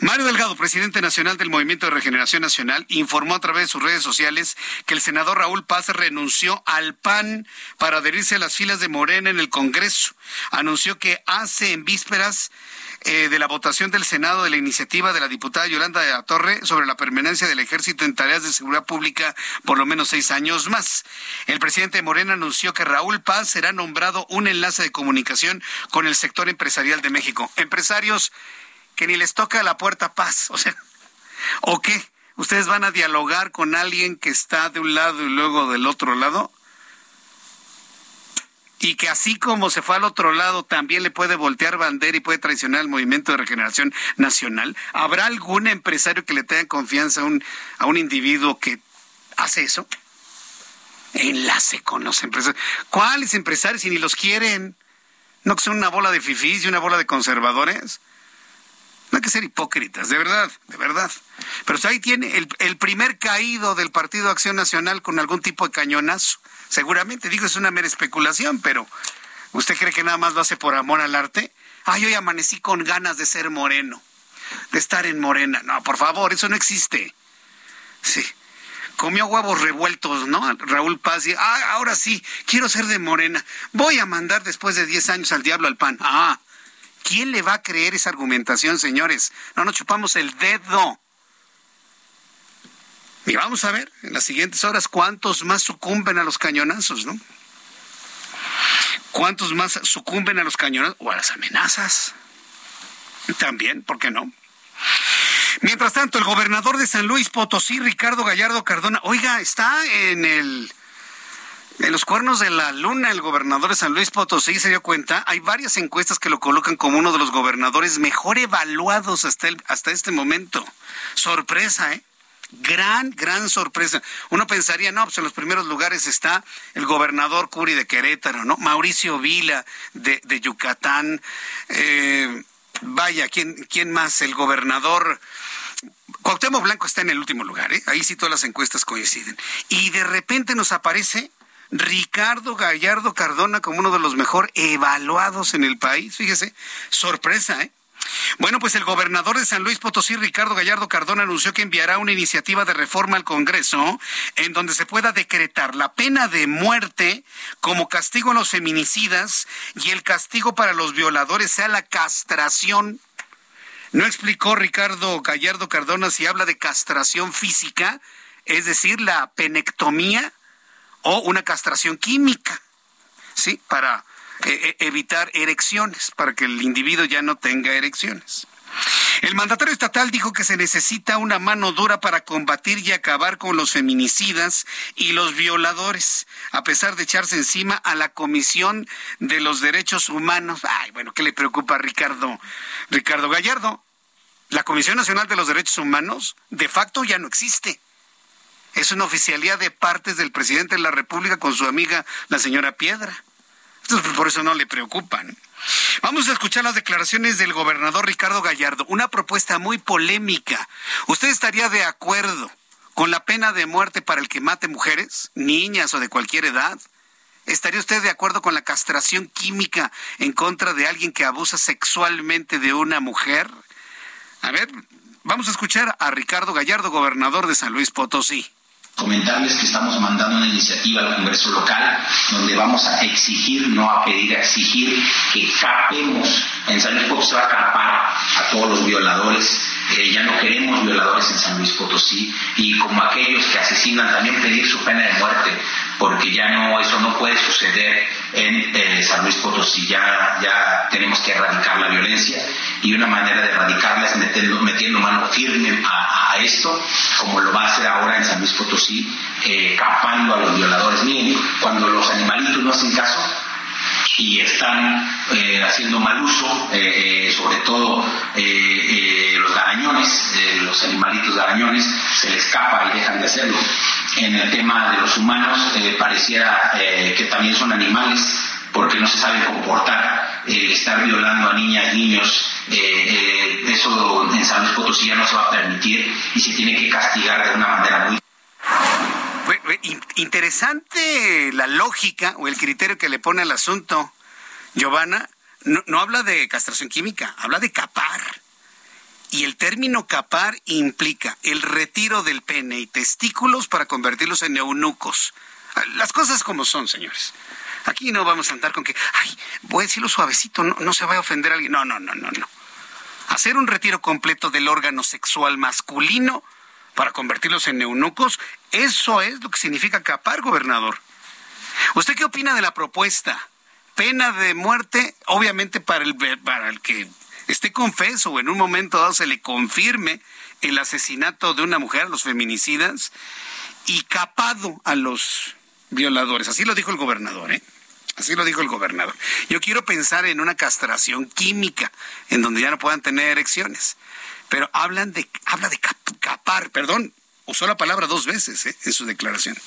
Mario Delgado, presidente nacional del Movimiento de Regeneración Nacional, informó a través de sus redes sociales que el senador Raúl Paz renunció al PAN para adherirse a las filas de Morena en el Congreso. Anunció que hace en vísperas eh, de la votación del Senado de la iniciativa de la diputada Yolanda de la Torre sobre la permanencia del ejército en tareas de seguridad pública por lo menos seis años más. El presidente Morena anunció que Raúl Paz será nombrado un enlace de comunicación con el sector empresarial de México. Empresarios que ni les toca la puerta paz, o sea, ¿o qué? ¿Ustedes van a dialogar con alguien que está de un lado y luego del otro lado? Y que así como se fue al otro lado, también le puede voltear bandera y puede traicionar al movimiento de regeneración nacional. ¿Habrá algún empresario que le tenga confianza a un, a un individuo que hace eso? Enlace con los empresarios. ¿Cuáles empresarios si ni los quieren? ¿No que son una bola de fifís y una bola de conservadores? No hay que ser hipócritas, de verdad, de verdad. Pero ahí tiene el, el primer caído del Partido Acción Nacional con algún tipo de cañonazo seguramente, digo, es una mera especulación, pero ¿usted cree que nada más lo hace por amor al arte? Yo ya amanecí con ganas de ser moreno, de estar en morena. No, por favor, eso no existe. Sí. Comió huevos revueltos, ¿no? Raúl Paz y, ah, ahora sí, quiero ser de morena. Voy a mandar después de 10 años al diablo al pan. Ah, ¿quién le va a creer esa argumentación, señores? No nos chupamos el dedo. Y vamos a ver en las siguientes horas cuántos más sucumben a los cañonazos, ¿no? ¿Cuántos más sucumben a los cañonazos o a las amenazas? También, ¿por qué no? Mientras tanto, el gobernador de San Luis Potosí, Ricardo Gallardo Cardona, oiga, está en el en los cuernos de la luna, el gobernador de San Luis Potosí se dio cuenta, hay varias encuestas que lo colocan como uno de los gobernadores mejor evaluados hasta, hasta este momento. Sorpresa, ¿eh? Gran, gran sorpresa. Uno pensaría, no, pues en los primeros lugares está el gobernador Curi de Querétaro, ¿no? Mauricio Vila de, Yucatán. Eh, vaya, ¿quién, ¿quién más? El gobernador... Cuauhtémoc Blanco está en el último lugar, ¿eh? Ahí sí todas las encuestas coinciden. Y de repente nos aparece Ricardo Gallardo Cardona como uno de los mejor evaluados en el país. Fíjese, sorpresa, ¿eh? Bueno, pues el gobernador de San Luis Potosí, Ricardo Gallardo Cardona, anunció que enviará una iniciativa de reforma al Congreso en donde se pueda decretar la pena de muerte como castigo a los feminicidas y el castigo para los violadores sea la castración. No explicó Ricardo Gallardo Cardona si habla de castración física, es decir, la penectomía o una castración química, ¿sí? Para eh, eh, evitar erecciones, para que el individuo ya no tenga erecciones. El mandatario estatal dijo que se necesita una mano dura para combatir y acabar con los feminicidas y los violadores, a pesar de echarse encima a la Comisión de los Derechos Humanos. Ay, bueno, ¿qué le preocupa a Ricardo, Ricardo Gallardo? La Comisión Nacional de los Derechos Humanos de facto ya no existe. Es una oficialía de partes del presidente de la República con su amiga, la señora Piedra. Entonces, por eso no le preocupan. Vamos a escuchar las declaraciones del gobernador Ricardo Gallardo. Una propuesta muy polémica. ¿Usted estaría de acuerdo con la pena de muerte para el que mate mujeres, niñas o de cualquier edad? ¿Estaría usted de acuerdo con la castración química en contra de alguien que abusa sexualmente de una mujer? A ver, vamos a escuchar a Ricardo Gallardo, gobernador de San Luis Potosí comentarles que estamos mandando una iniciativa al Congreso local donde vamos a exigir, no a pedir, a exigir que capemos, en San Luis Potosí se va a capar a todos los violadores, eh, ya no queremos violadores en San Luis Potosí y como aquellos que asesinan también pedir su pena de muerte porque ya no, eso no puede suceder en eh, San Luis Potosí, ya, ya tenemos que erradicar la violencia y una manera de erradicarla es metiendo, metiendo mano firme a, esto, como lo va a hacer ahora en San Luis Potosí, eh, capando a los violadores. Miren, cuando los animalitos no hacen caso, y están eh, haciendo mal uso, sobre todo los garañones, los animalitos garañones, se les escapa y dejan de hacerlo en el tema de los humanos eh, pareciera eh, que también son animales porque no se saben comportar, eh, estar violando a niñas, niños, eso en San Luis Potosí ya no se va a permitir y se tiene que castigar de una manera muy... Interesante la lógica o el criterio que le pone al asunto. Giovanna, no habla de castración química, habla de capar. Y el término capar implica el retiro del pene y testículos para convertirlos en eunucos. Las cosas como son, señores. Aquí no vamos a andar con que, ay, voy a decirlo suavecito, no, se va a ofender a alguien. No, no, no, no, no. Hacer un retiro completo del órgano sexual masculino para convertirlos en eunucos, eso es lo que significa capar, gobernador. ¿Usted qué opina de la propuesta? Pena de muerte, obviamente para el, para el que esté confeso o en un momento dado se le confirme el asesinato de una mujer, a los feminicidas, y capado a los violadores. Así lo dijo el gobernador, ¿eh? Así lo dijo el gobernador. Yo quiero pensar en una castración química, en donde ya no puedan tener erecciones. Pero hablan de, habla de capar, perdón, usó la palabra dos veces ¿eh? en su declaración.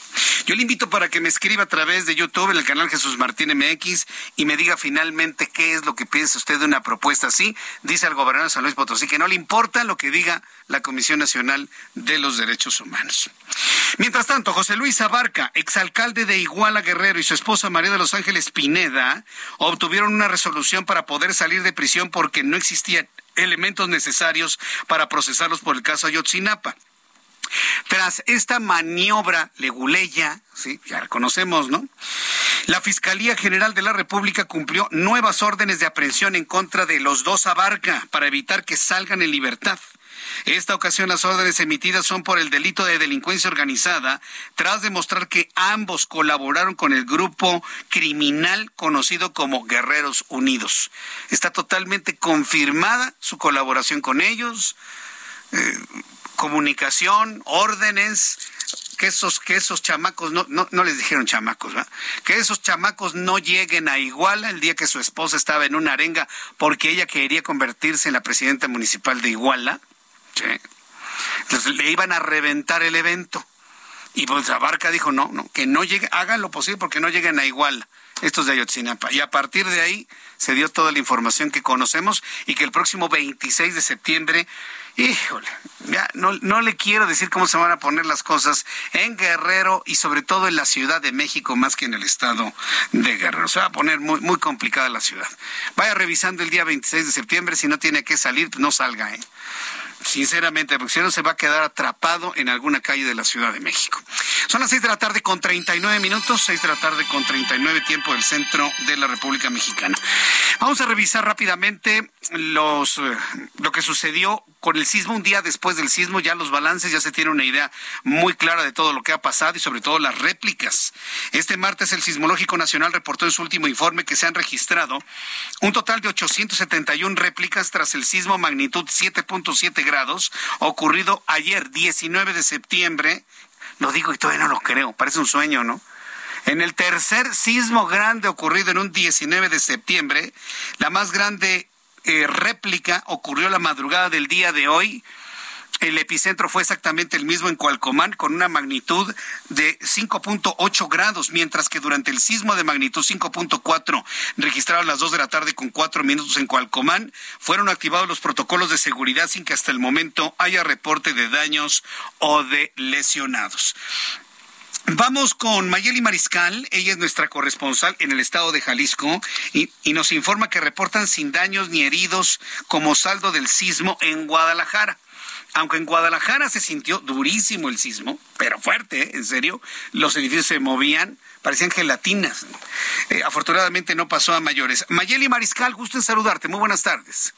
Yo le invito para que me escriba a través de YouTube en el canal Jesús Martín MX y me diga finalmente qué es lo que piensa usted de una propuesta así. Dice el gobernador San Luis Potosí que no le importa lo que diga la Comisión Nacional de los Derechos Humanos. Mientras tanto, José Luis Abarca, exalcalde de Iguala Guerrero, y su esposa María de los Ángeles Pineda obtuvieron una resolución para poder salir de prisión porque no existían elementos necesarios para procesarlos por el caso Ayotzinapa. Tras esta maniobra leguleya, sí, ya la conocemos, ¿no? La Fiscalía General de la República cumplió nuevas órdenes de aprehensión en contra de los dos Abarca para evitar que salgan en libertad. Esta ocasión las órdenes emitidas son por el delito de delincuencia organizada, tras demostrar que ambos colaboraron con el grupo criminal conocido como Guerreros Unidos. Está totalmente confirmada su colaboración con ellos, eh, comunicación, órdenes, que esos, que esos chamacos, no, no, no les dijeron chamacos, ¿verdad? que esos chamacos no lleguen a Iguala el día que su esposa estaba en una arenga porque ella quería convertirse en la presidenta municipal de Iguala. Entonces le iban a reventar el evento. Y pues Abarca dijo, no, no, que no lleguen, hagan lo posible porque no lleguen a Iguala estos de Ayotzinapa. Y a partir de ahí se dio toda la información que conocemos y que el próximo 26 de septiembre Híjole, ya no, no le quiero decir cómo se van a poner las cosas en Guerrero y sobre todo en la Ciudad de México más que en el estado de Guerrero. Se va a poner muy, muy complicada la ciudad. Vaya revisando el día 26 de septiembre, si no tiene que salir, no salga, ¿eh? Sinceramente, porque si no se va a quedar atrapado en alguna calle de la Ciudad de México. Son las seis de la tarde con 39 minutos, seis de la tarde con 39 tiempo del centro de la República Mexicana. Vamos a revisar rápidamente los, eh, lo que sucedió con el sismo, un día después del sismo, ya los balances, ya se tiene una idea muy clara de todo lo que ha pasado y sobre todo las réplicas. Este martes el Sismológico Nacional reportó en su último informe que se han registrado un total de 871 réplicas tras el sismo magnitud 7.7 grados ocurrido ayer 19 de septiembre. Lo digo y todavía no lo creo, parece un sueño, ¿no? En el tercer sismo grande ocurrido en un 19 de septiembre, la más grande eh, réplica ocurrió la madrugada del día de hoy. El epicentro fue exactamente el mismo en Cualcomán, con una magnitud de 5.8 grados, mientras que durante el sismo de magnitud 5.4, registrado a las 2 de la tarde con 4 minutos en Cualcomán, fueron activados los protocolos de seguridad sin que hasta el momento haya reporte de daños o de lesionados. Vamos con Mayeli Mariscal, ella es nuestra corresponsal en el estado de Jalisco y, nos informa que reportan sin daños ni heridos como saldo del sismo en Guadalajara. Aunque en Guadalajara se sintió durísimo el sismo, pero fuerte, ¿eh? en serio, los edificios se movían, parecían gelatinas. Eh, afortunadamente no pasó a mayores. Mayeli Mariscal, gusto en saludarte. Muy buenas tardes.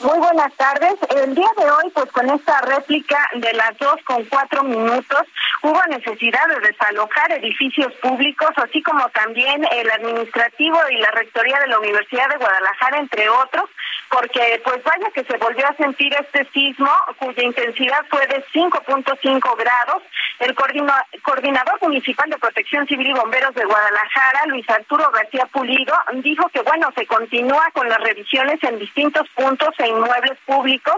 Muy buenas tardes. El día de hoy, pues con esta réplica de las dos con cuatro minutos, hubo necesidad de desalojar edificios públicos, así como también el administrativo y la rectoría de la Universidad de Guadalajara, entre otros, porque pues vaya que se volvió a sentir este sismo, cuya intensidad fue de 5.5 grados. El coordinador municipal de Protección Civil y Bomberos de Guadalajara, Luis Arturo García Pulido, dijo que bueno, se continúa con las revisiones en distintos puntos inmuebles públicos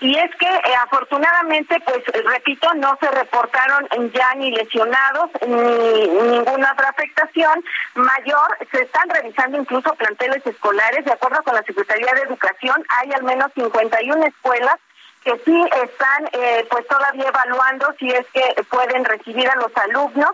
y es que eh, afortunadamente pues repito no se reportaron ya ni lesionados ni ninguna otra afectación mayor. Se están revisando incluso planteles escolares. De acuerdo con la Secretaría de Educación hay al menos 51 escuelas que sí están eh, pues todavía evaluando si es que pueden recibir a los alumnos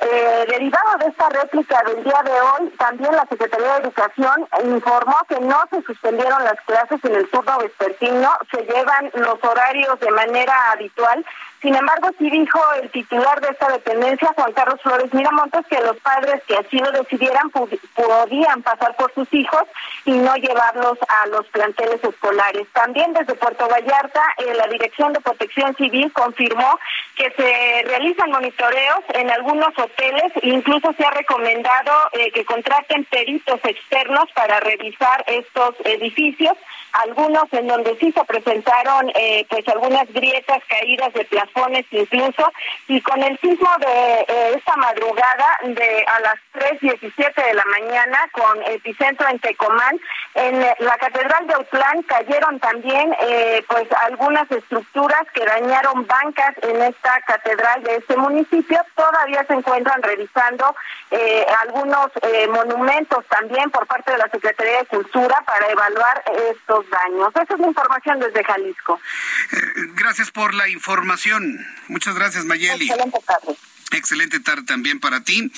eh, derivado de esta réplica del día de hoy, también la Secretaría de Educación informó que no se suspendieron las clases en el turno vespertino, se llevan los horarios de manera habitual sin embargo, sí dijo el titular de esta dependencia, Juan Carlos Flores Miramontes, que los padres que así lo decidieran podían pasar por sus hijos y no llevarlos a los planteles escolares. También desde Puerto Vallarta, eh, la Dirección de Protección Civil confirmó que se realizan monitoreos en algunos hoteles, incluso se ha recomendado eh, que contraten peritos externos para revisar estos edificios algunos en donde sí se presentaron eh, pues algunas grietas caídas de plafones incluso y con el sismo de eh, esta madrugada de a las 3.17 de la mañana con epicentro en Tecomán en la catedral de Autlán cayeron también eh, pues algunas estructuras que dañaron bancas en esta catedral de este municipio. Todavía se encuentran revisando algunos monumentos también por parte de la Secretaría de Cultura para evaluar estos daños. Esa es la información desde Jalisco. Eh, gracias por la información. Muchas gracias, Mayeli. Excelente tarde. Excelente tarde también para ti.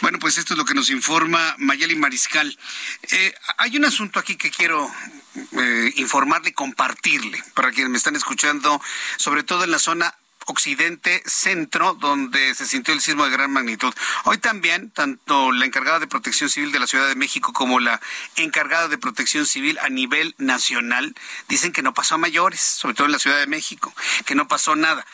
Bueno, pues esto es lo que nos informa Mayeli Mariscal. Eh, hay un asunto aquí que quiero eh, informarle, compartirle para quienes me están escuchando, sobre todo en la zona occidente centro, donde se sintió el sismo de gran magnitud. Hoy también, tanto la encargada de protección civil de la Ciudad de México como la encargada de protección civil a nivel nacional dicen que no pasó a mayores, sobre todo en la Ciudad de México, que no pasó nada.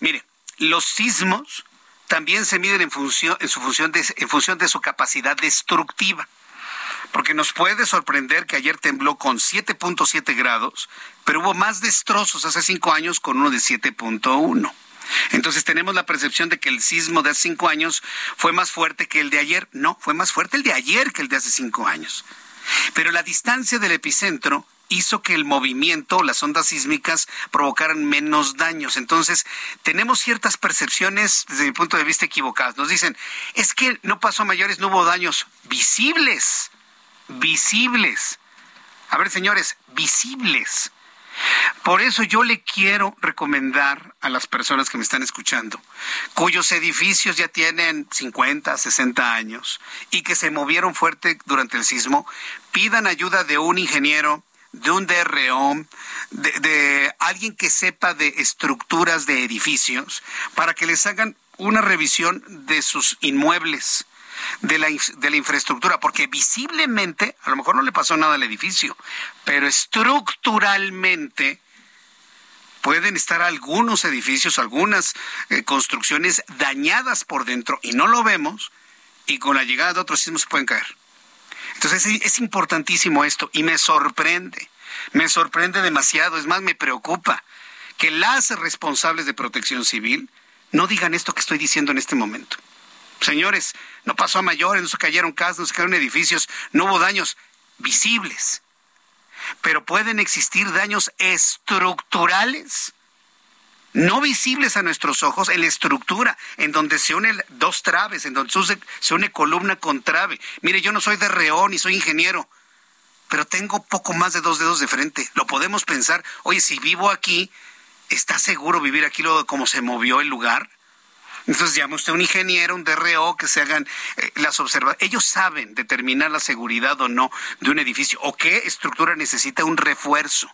Mire, los sismos también se miden en función, en su función en función de su capacidad destructiva porque nos puede sorprender que ayer tembló con 7.7 grados, pero hubo más destrozos hace cinco años con uno de 7.1. Entonces tenemos la percepción de que el sismo de hace cinco años fue más fuerte que el de ayer. No, fue más fuerte el de ayer que el de hace cinco años. Pero la distancia del epicentro hizo que el movimiento, las ondas sísmicas, provocaran menos daños. Entonces, tenemos ciertas percepciones, desde mi punto de vista, equivocadas. Nos dicen, es que no pasó mayores, no hubo daños visibles visibles. A ver, señores, visibles. Por eso yo le quiero recomendar a las personas que me están escuchando, cuyos edificios ya tienen 50, 60 años y que se movieron fuerte durante el sismo, pidan ayuda de un ingeniero, de un DRO, de, de alguien que sepa de estructuras de edificios, para que les hagan una revisión de sus inmuebles de la, de la infraestructura, porque visiblemente, a lo mejor no le pasó nada al edificio, pero estructuralmente pueden estar algunos edificios, algunas eh, construcciones dañadas por dentro y no lo vemos, y con la llegada de otros sismos se pueden caer. Entonces es, es importantísimo esto y me sorprende, me sorprende demasiado, es más, me preocupa que las responsables de protección civil no digan esto que estoy diciendo en este momento. Señores, no pasó a mayores, no se cayeron casas, no se cayeron edificios, no hubo daños visibles. Pero pueden existir daños estructurales, no visibles a nuestros ojos, en la estructura, en donde se unen dos traves, en donde se une columna con trave. Mire, yo no soy de reón ni soy ingeniero, pero tengo poco más de dos dedos de frente. Lo podemos pensar, oye, si vivo aquí, ¿está seguro vivir aquí luego de se movió el lugar? Entonces llama usted un ingeniero, un DRO, que se hagan eh, las observaciones. Ellos saben determinar la seguridad o no de un edificio o qué estructura necesita un refuerzo.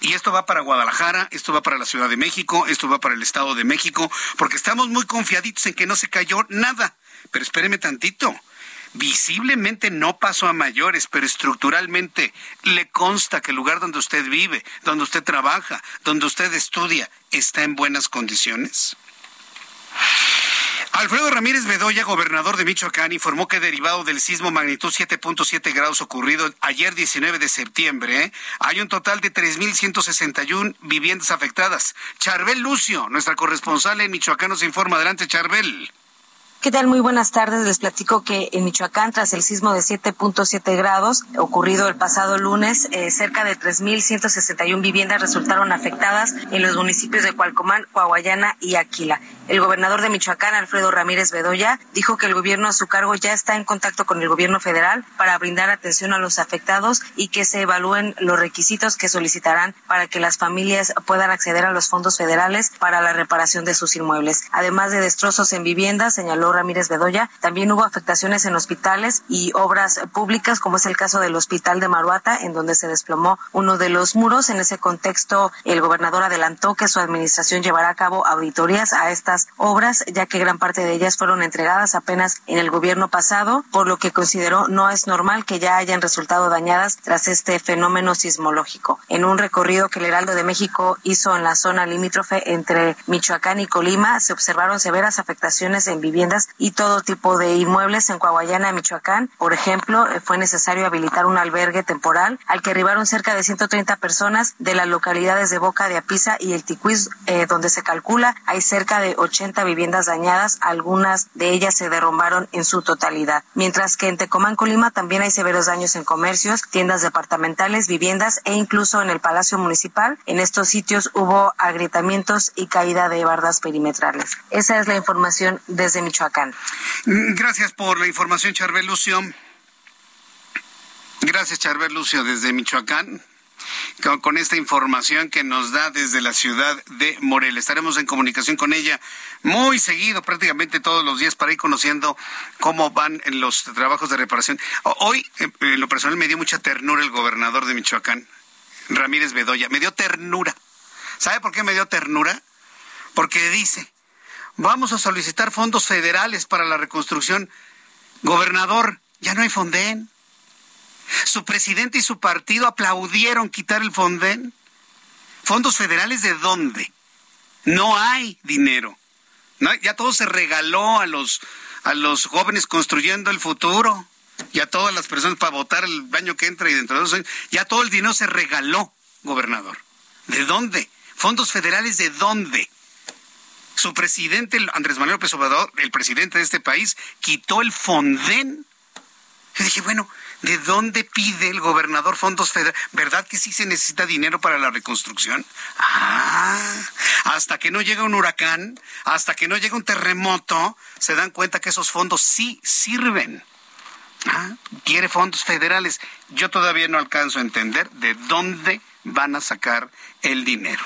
Y esto va para Guadalajara, esto va para la Ciudad de México, esto va para el Estado de México, porque estamos muy confiaditos en que no se cayó nada. Pero espéreme tantito. Visiblemente no pasó a mayores, pero estructuralmente le consta que el lugar donde usted vive, donde usted trabaja, donde usted estudia, está en buenas condiciones. Alfredo Ramírez Bedoya, gobernador de Michoacán, informó que derivado del sismo magnitud 7.7 grados ocurrido ayer 19 de septiembre, hay un total de 3.161 viviendas afectadas. Charbel Lucio, nuestra corresponsal en Michoacán, nos informa. Adelante, Charbel. ¿Qué tal? Muy buenas tardes. Les platico que en Michoacán, tras el sismo de 7.7 grados ocurrido el pasado lunes, eh, cerca de 3.161 viviendas resultaron afectadas en los municipios de Cualcomán, Coahuayana y Aquila. El gobernador de Michoacán, Alfredo Ramírez Bedoya, dijo que el gobierno a su cargo ya está en contacto con el gobierno federal para brindar atención a los afectados y que se evalúen los requisitos que solicitarán para que las familias puedan acceder a los fondos federales para la reparación de sus inmuebles. Además de destrozos en viviendas, señaló Ramírez Bedoya. También hubo afectaciones en hospitales y obras públicas, como es el caso del Hospital de Maruata, en donde se desplomó uno de los muros. En ese contexto, el gobernador adelantó que su administración llevará a cabo auditorías a obras, ya que gran parte de ellas fueron entregadas apenas en el gobierno pasado, por lo que consideró no es normal que ya hayan resultado dañadas tras este fenómeno sismológico. En un recorrido que el Heraldo de México hizo en la zona limítrofe entre Michoacán y Colima, se observaron severas afectaciones en viviendas y todo tipo de inmuebles en Coahuayana, Michoacán. Por ejemplo, eh, fue necesario habilitar un albergue temporal al que arribaron cerca de 130 personas de las localidades de Boca de Apisa y el Ticuiz, eh, donde se calcula hay cerca de 80 viviendas dañadas, algunas de ellas se derrumbaron en su totalidad. Mientras que en Tecomán, Colima, también hay severos daños en comercios, tiendas departamentales, viviendas e incluso en el Palacio Municipal. En estos sitios hubo agrietamientos y caída de bardas perimetrales. Esa es la información desde Michoacán. Mm, gracias por la información, Charbel Lucio. Gracias, Charbel Lucio, desde Michoacán. Con, esta información que nos da desde la ciudad de Morelia. Estaremos en comunicación con ella muy seguido, prácticamente todos los días, para ir conociendo cómo van los trabajos de reparación. Hoy, eh, en lo personal, me dio mucha ternura el gobernador de Michoacán, Ramírez Bedoya. Me dio ternura. ¿Sabe por qué me dio ternura? porque dice, vamos a solicitar fondos federales para la reconstrucción. Gobernador, ya no hay Fonden. Su presidente y su partido aplaudieron quitar el Fonden. ¿Fondos federales de dónde? No hay dinero. ya todo se regaló a los, a los jóvenes construyendo el futuro y a todas las personas para votar el año que entra y dentro de dos años. Ya todo el dinero se regaló, gobernador. ¿De dónde? ¿Fondos federales de dónde? Su presidente, Andrés Manuel López el presidente de este país, quitó el Fonden. Yo dije, bueno, ¿De dónde pide el gobernador fondos federales? ¿Verdad que sí se necesita dinero para la reconstrucción? Ah, hasta que no llega un huracán, hasta que no llega un terremoto, se dan cuenta que esos fondos sí sirven. Ah, quiere fondos federales. Yo todavía no alcanzo a entender de dónde van a sacar el dinero.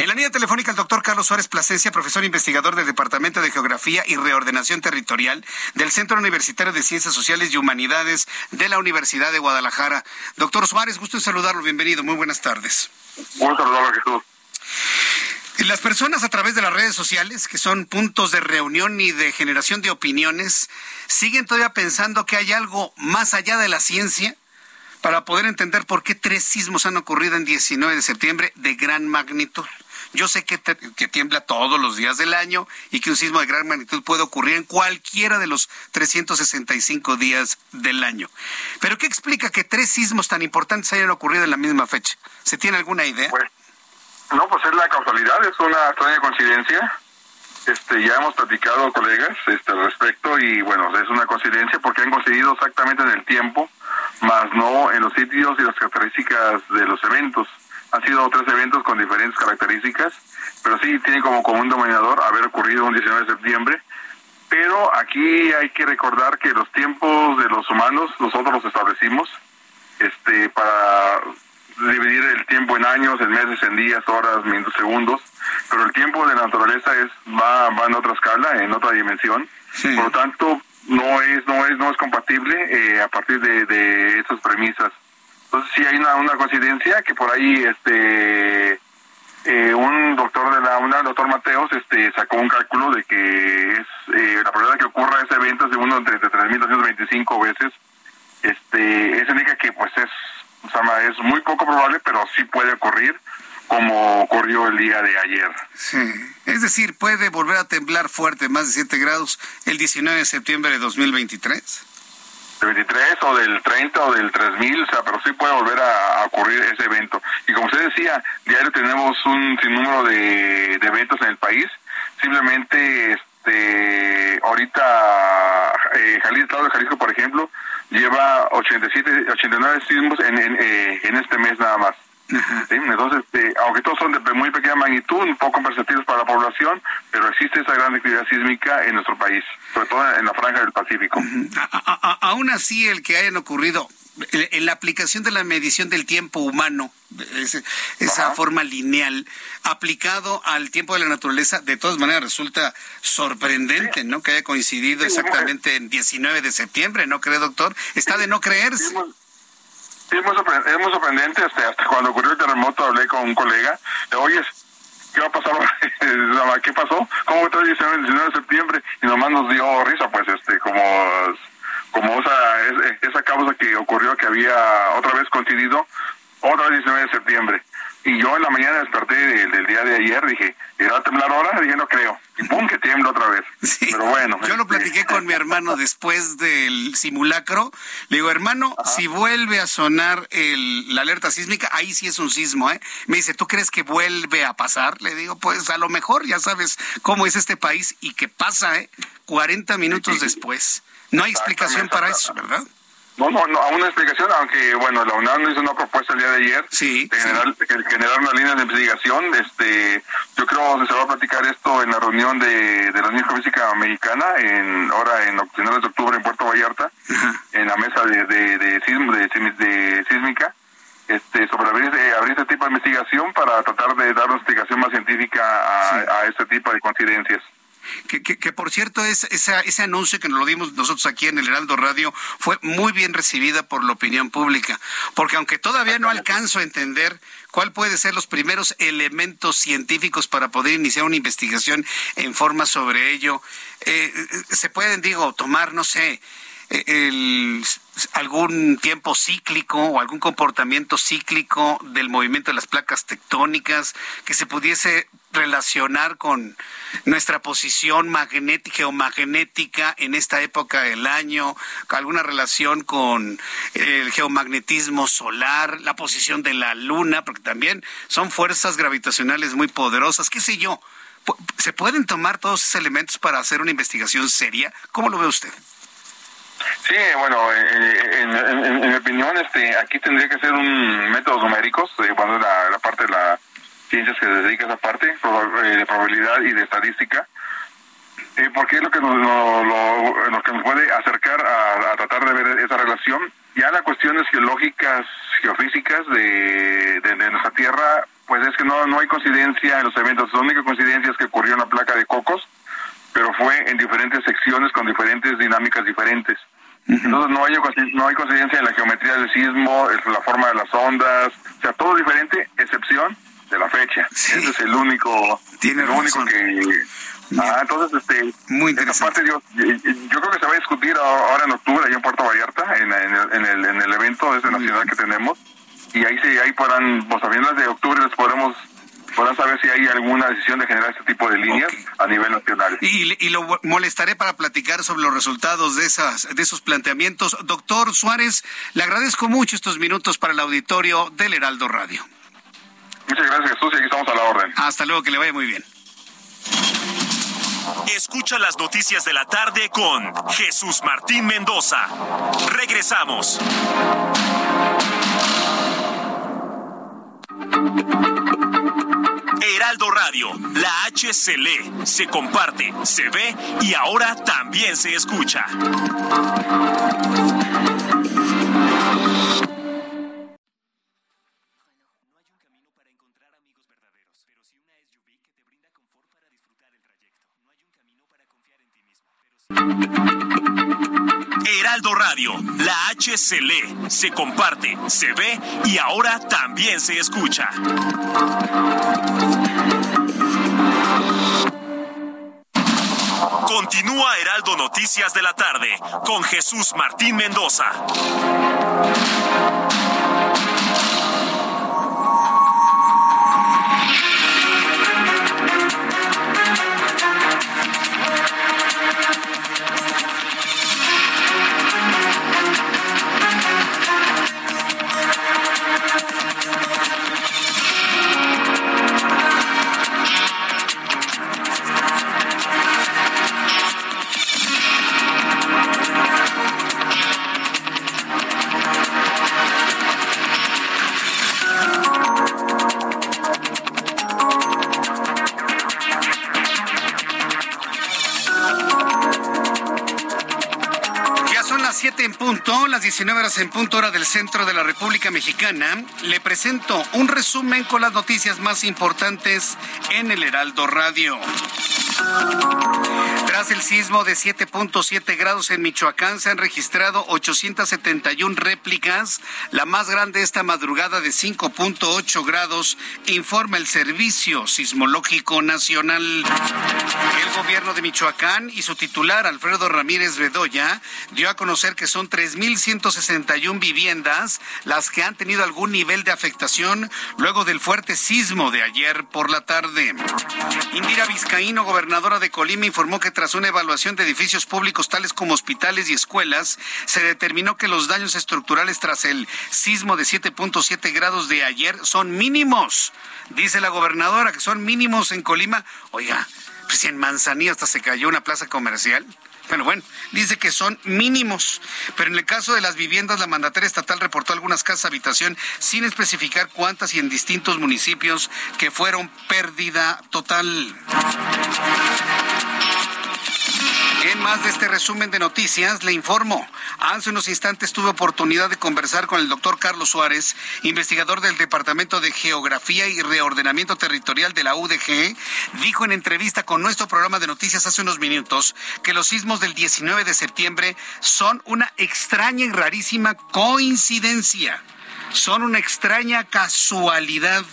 En la línea telefónica el doctor Carlos Suárez Plasencia, profesor investigador del Departamento de Geografía y Reordenación Territorial del Centro Universitario de Ciencias Sociales y Humanidades de la Universidad de Guadalajara. Doctor Suárez, gusto en saludarlo, bienvenido, muy buenas tardes. Buen saludarlo, Jesús. Las personas a través de las redes sociales, que son puntos de reunión y de generación de opiniones, siguen todavía pensando que hay algo más allá de la ciencia para poder entender por qué tres sismos han ocurrido en 19 de septiembre de gran magnitud. Yo sé que, que, tiembla todos los días del año y que un sismo de gran magnitud puede ocurrir en cualquiera de los 365 días del año. Pero ¿qué explica que tres sismos tan importantes hayan ocurrido en la misma fecha? ¿Se tiene alguna idea? Pues, no, pues es la causalidad, es una extraña coincidencia. Este, ya hemos platicado, colegas, este, al respecto y bueno, es una coincidencia porque han coincidido exactamente en el tiempo, más no en los sitios y las características de los eventos. Han sido tres eventos con diferentes características, pero sí tiene como común denominador haber ocurrido un 19 de septiembre. Pero aquí hay que recordar que los tiempos de los humanos nosotros los establecimos este, para dividir el tiempo en años, en meses, en días, horas, minutos, segundos, pero el tiempo de la naturaleza es va, va en otra escala, en otra dimensión. Por lo tanto, no es no es no es compatible eh, a partir de, de esas premisas. Entonces sí hay una, coincidencia que por ahí este eh, un doctor de la UNA, el doctor Mateos, este sacó un cálculo de que es eh, la probabilidad que ocurra ese evento es de uno entre 3.225 veces. Este, eso indica que pues es o es muy poco probable, pero sí puede ocurrir como ocurrió el día de ayer. Sí, es decir, puede volver a temblar fuerte, más de 7 grados, el 19 de septiembre de 2023. Del 23 o del 30 o del 3000, o sea, pero sí puede volver a, ocurrir ese evento. Y como usted decía, diario tenemos un sinnúmero de, de eventos en el país. Simplemente, este, ahorita, eh, Jalisco, estado de Jalisco, por ejemplo, lleva 87, 89 sismos en, en, eh, en este mes nada más. Entonces, este, aunque todos son de muy pequeña magnitud, un poco perceptibles para la población, pero existe esa gran actividad sísmica en nuestro país, sobre todo en la franja del Pacífico. aún así, el que hayan ocurrido en la aplicación de la medición del tiempo humano, esa forma lineal, aplicado al tiempo de la naturaleza, de todas maneras resulta sorprendente, ¿no? Que haya coincidido exactamente en 19 de septiembre, ¿no cree, doctor? Está de no creerse. Sí, es muy, sorprendente. Hasta, hasta cuando ocurrió el terremoto hablé con un colega. Le oyes, ¿qué va a pasar? ¿Qué pasó? ¿Cómo está el 19 de septiembre? Y nomás nos dio risa, pues, este, como como esa, esa causa que ocurrió que había otra vez coincidido, otra vez 19 de septiembre. Y yo en la mañana desperté del, día de ayer, dije, ¿irá a temblar ahora? Dije, no creo. Y pum, que tiembla otra vez. Pero bueno. Yo lo este, platiqué con mi hermano después del simulacro. Le digo, hermano, si vuelve a sonar el, la alerta sísmica, ahí sí es un sismo, ¿eh? Me dice, ¿tú crees que vuelve a pasar? Le digo, pues a lo mejor ya sabes cómo es este país y que pasa, ¿eh? 40 minutos después. No hay explicación para eso, ¿verdad? No, no, no, aún una explicación, aunque bueno, la UNAM hizo una propuesta el día de ayer sí, de generar, una línea de investigación. Este, yo creo que se va a platicar esto en la reunión de, de la Unión Física Mexicana, en ahora en finales de octubre en Puerto Vallarta, en la mesa de de, de, de, sísmica. Este, sobre abrir, eh, abrir este tipo de investigación para tratar de dar una explicación más científica a, a este tipo de coincidencias. Que, por cierto es ese anuncio que nos lo dimos nosotros aquí en el Heraldo Radio fue muy bien recibida por la opinión pública, porque aunque todavía no alcanzo a entender cuál puede ser los primeros elementos científicos para poder iniciar una investigación en forma sobre ello, eh, se pueden, digo, tomar, no sé, el, algún tiempo cíclico o algún comportamiento cíclico del movimiento de las placas tectónicas que se pudiese relacionar con nuestra posición magnética geomagnética en esta época del año, alguna relación con el geomagnetismo solar, la posición de la luna, porque también son fuerzas gravitacionales muy poderosas, qué sé yo. ¿Se pueden tomar todos esos elementos para hacer una investigación seria? ¿Cómo lo ve usted? Sí, bueno, en, mi opinión, este, aquí tendría que ser un métodos numéricos, eh, bueno, la, parte de las ciencias que se dedica a esa parte, eh, de probabilidad y de estadística, eh, porque es lo que nos, lo, que nos puede acercar a, tratar de ver esa relación. Ya las cuestiones geológicas, geofísicas de, de, nuestra Tierra, pues es que no, no hay coincidencia en los eventos. La única coincidencia es que ocurrió en la placa de Cocos, pero fue en diferentes secciones con diferentes dinámicas diferentes. Entonces no hay, no hay coincidencia en la geometría del sismo, la forma de las ondas, o sea, todo diferente, excepción de la fecha. Ese es el único, Tiene lo único que... Ah, entonces, este, Muy interesante. yo, creo que se va a discutir ahora en octubre allá en Puerto Vallarta, en, en, el, en, el, evento ese nacional que tenemos, y ahí sí, ahí podrán, pues a de octubre les podremos podrán saber si hay alguna decisión de generar este tipo de líneas a nivel nacional. Y, lo molestaré para platicar sobre los resultados de, esas, de esos planteamientos. Doctor Suárez, le agradezco mucho estos minutos para el auditorio del Heraldo Radio. Muchas gracias, Jesús, y aquí estamos a la orden. Hasta luego, que le vaya muy bien. Escucha las noticias de la tarde con Jesús Martín Mendoza. Regresamos. Heraldo Radio, la H se lee, se comparte, se ve y ahora también se escucha. Heraldo Radio, la H se lee, se comparte, se ve y ahora también se escucha. Continúa Heraldo Noticias de la tarde con Jesús Martín Mendoza. 19 horas en punto hora del centro de la República Mexicana, le presento un resumen con las noticias más importantes en el Heraldo Radio. Tras el sismo de 7.7 grados en Michoacán, se han registrado 871 réplicas, la más grande esta madrugada de 5.8 grados, informa el Servicio Sismológico Nacional. El gobierno de Michoacán y su titular, Alfredo Ramírez Bedoya, dio a conocer que son 3.161 viviendas las que han tenido algún nivel de afectación luego del fuerte sismo de ayer por la tarde. Indira Vizcaíno, gobernadora de Colima, informó que tras una evaluación de edificios públicos tales como hospitales y escuelas, se determinó que los daños estructurales tras el sismo de 7.7 grados de ayer son mínimos. Dice la gobernadora que son mínimos en Colima. Oiga, pues en Manzanillo hasta se cayó una plaza comercial. Bueno, bueno, dice que son mínimos, pero en el caso de las viviendas, la mandataria estatal reportó algunas casas habitación sin especificar cuántas y en distintos municipios que fueron pérdida total. En más de este resumen de noticias, le informo. Hace unos instantes tuve oportunidad de conversar con el doctor Carlos Suárez, investigador del Departamento de Geografía y Reordenamiento Territorial de la UDG. Dijo en entrevista con nuestro programa de noticias hace unos minutos que los sismos del 19 de septiembre son una extraña y rarísima coincidencia. Son una extraña casualidad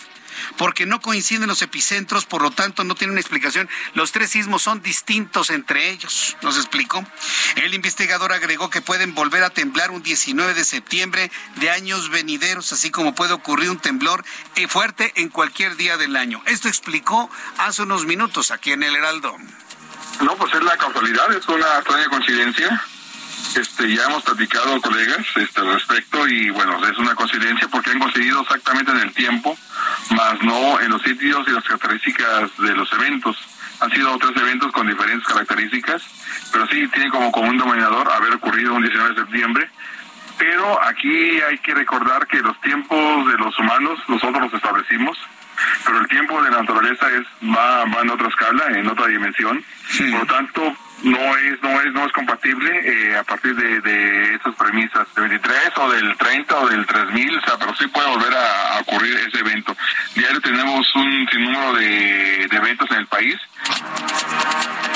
porque no coinciden los epicentros, por lo tanto no tiene una explicación. Los tres sismos son distintos entre ellos, nos explicó. El investigador agregó que pueden volver a temblar un 19 de septiembre de años venideros, así como puede ocurrir un temblor eh, fuerte en cualquier día del año. Esto explicó hace unos minutos aquí en el Heraldo. No, pues es la causalidad, es una extraña coincidencia. Este, ya hemos platicado, colegas, este, al respecto y bueno, es una coincidencia porque han coincidido exactamente en el tiempo, más no en los sitios y las características de los eventos. Han sido tres eventos con diferentes características, pero sí tiene como común denominador haber ocurrido un 19 de septiembre. Pero aquí hay que recordar que los tiempos de los humanos nosotros los establecimos, pero el tiempo de la naturaleza es va, va en otra escala, en otra dimensión. Por lo tanto, no es no es no es compatible eh, a partir de, de esas premisas del 23 o del 30 o del 3000 o sea pero sí puede volver a, ocurrir ese evento. Diario tenemos un sinnúmero de, de eventos en el país.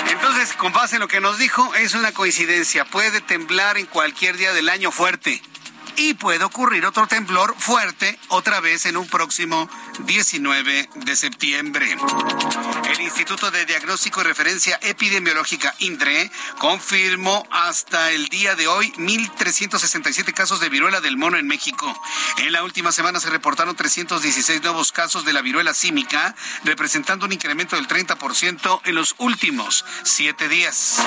Entonces con base en lo que nos dijo es una coincidencia. Puede temblar en cualquier día del año fuerte y puede ocurrir otro temblor fuerte otra vez en un próximo 19 de septiembre. El Instituto de Diagnóstico y Referencia Epidemiológica INDRE confirmó hasta el día de hoy 1.367 casos de viruela del mono en México. En la última semana se reportaron 316 nuevos casos de la viruela símica, representando un incremento del 30% en los últimos siete días.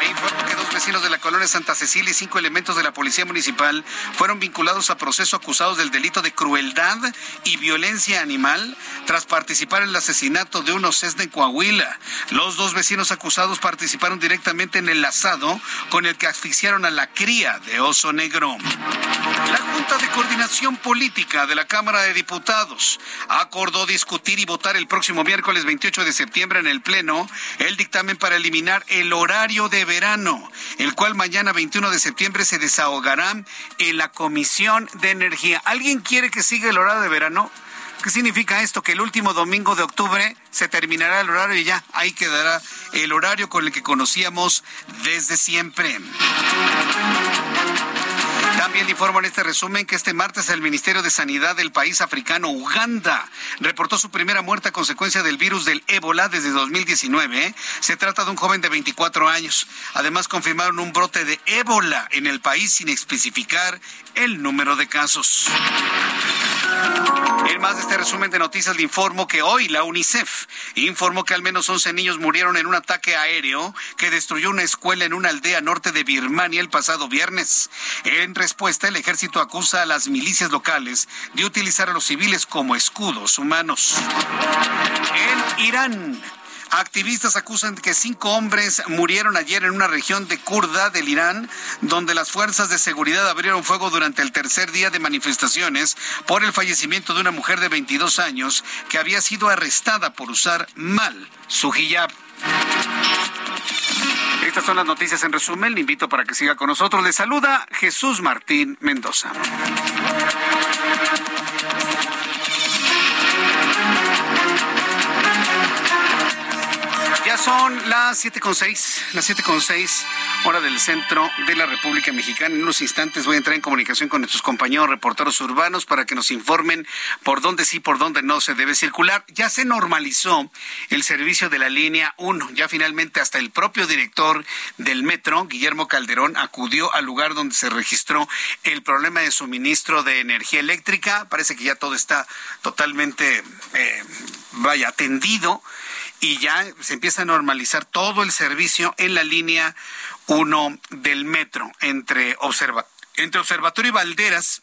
Le informo que dos vecinos de la colonia Santa Cecilia y cinco elementos de la Policía Municipal fueron vinculados a proceso acusados del delito de crueldad y violencia animal tras participar en el asesinato de unos CES de Coahuila. Los dos vecinos acusados participaron directamente en el asado con el que asfixiaron a la cría de oso negro. La Junta de Coordinación Política de la Cámara de Diputados acordó discutir y votar el próximo miércoles 28 de septiembre en el Pleno el dictamen para eliminar el horario de verano, el cual mañana 21 de septiembre se desahogará en la Comisión de Energía. ¿Alguien quiere que siga el horario de verano? ¿Qué significa esto? Que el último domingo de octubre se terminará el horario y ya ahí quedará el horario con el que conocíamos desde siempre. También informo en este resumen que este martes el Ministerio de Sanidad del país africano Uganda reportó su primera muerte a consecuencia del virus del ébola desde 2019. Se trata de un joven de 24 años. Además confirmaron un brote de ébola en el país sin especificar el número de casos. En más de este resumen de noticias le informo que hoy la UNICEF informó que al menos 11 niños murieron en un ataque aéreo que destruyó una escuela en una aldea norte de Birmania el pasado viernes. En respuesta, el ejército acusa a las milicias locales de utilizar a los civiles como escudos humanos. En Irán, Activistas acusan que cinco hombres murieron ayer en una región de Kurda del Irán, donde las fuerzas de seguridad abrieron fuego durante el tercer día de manifestaciones por el fallecimiento de una mujer de 22 años que había sido arrestada por usar mal su hijab. Estas son las noticias en resumen. Le invito para que siga con nosotros. Le saluda Jesús Martín Mendoza. Son las siete con seis, las siete con seis, hora del centro de la República Mexicana. En unos instantes voy a entrar en comunicación con nuestros compañeros reporteros urbanos para que nos informen por dónde sí, por dónde no se debe circular. Ya se normalizó el servicio de la línea 1. Ya finalmente hasta el propio director del metro, Guillermo Calderón, acudió al lugar donde se registró el problema de suministro de energía eléctrica. Parece que ya todo está totalmente, eh, vaya, atendido y ya se empieza a normalizar todo el servicio en la línea 1 del metro entre, observa entre Observatorio y Valderas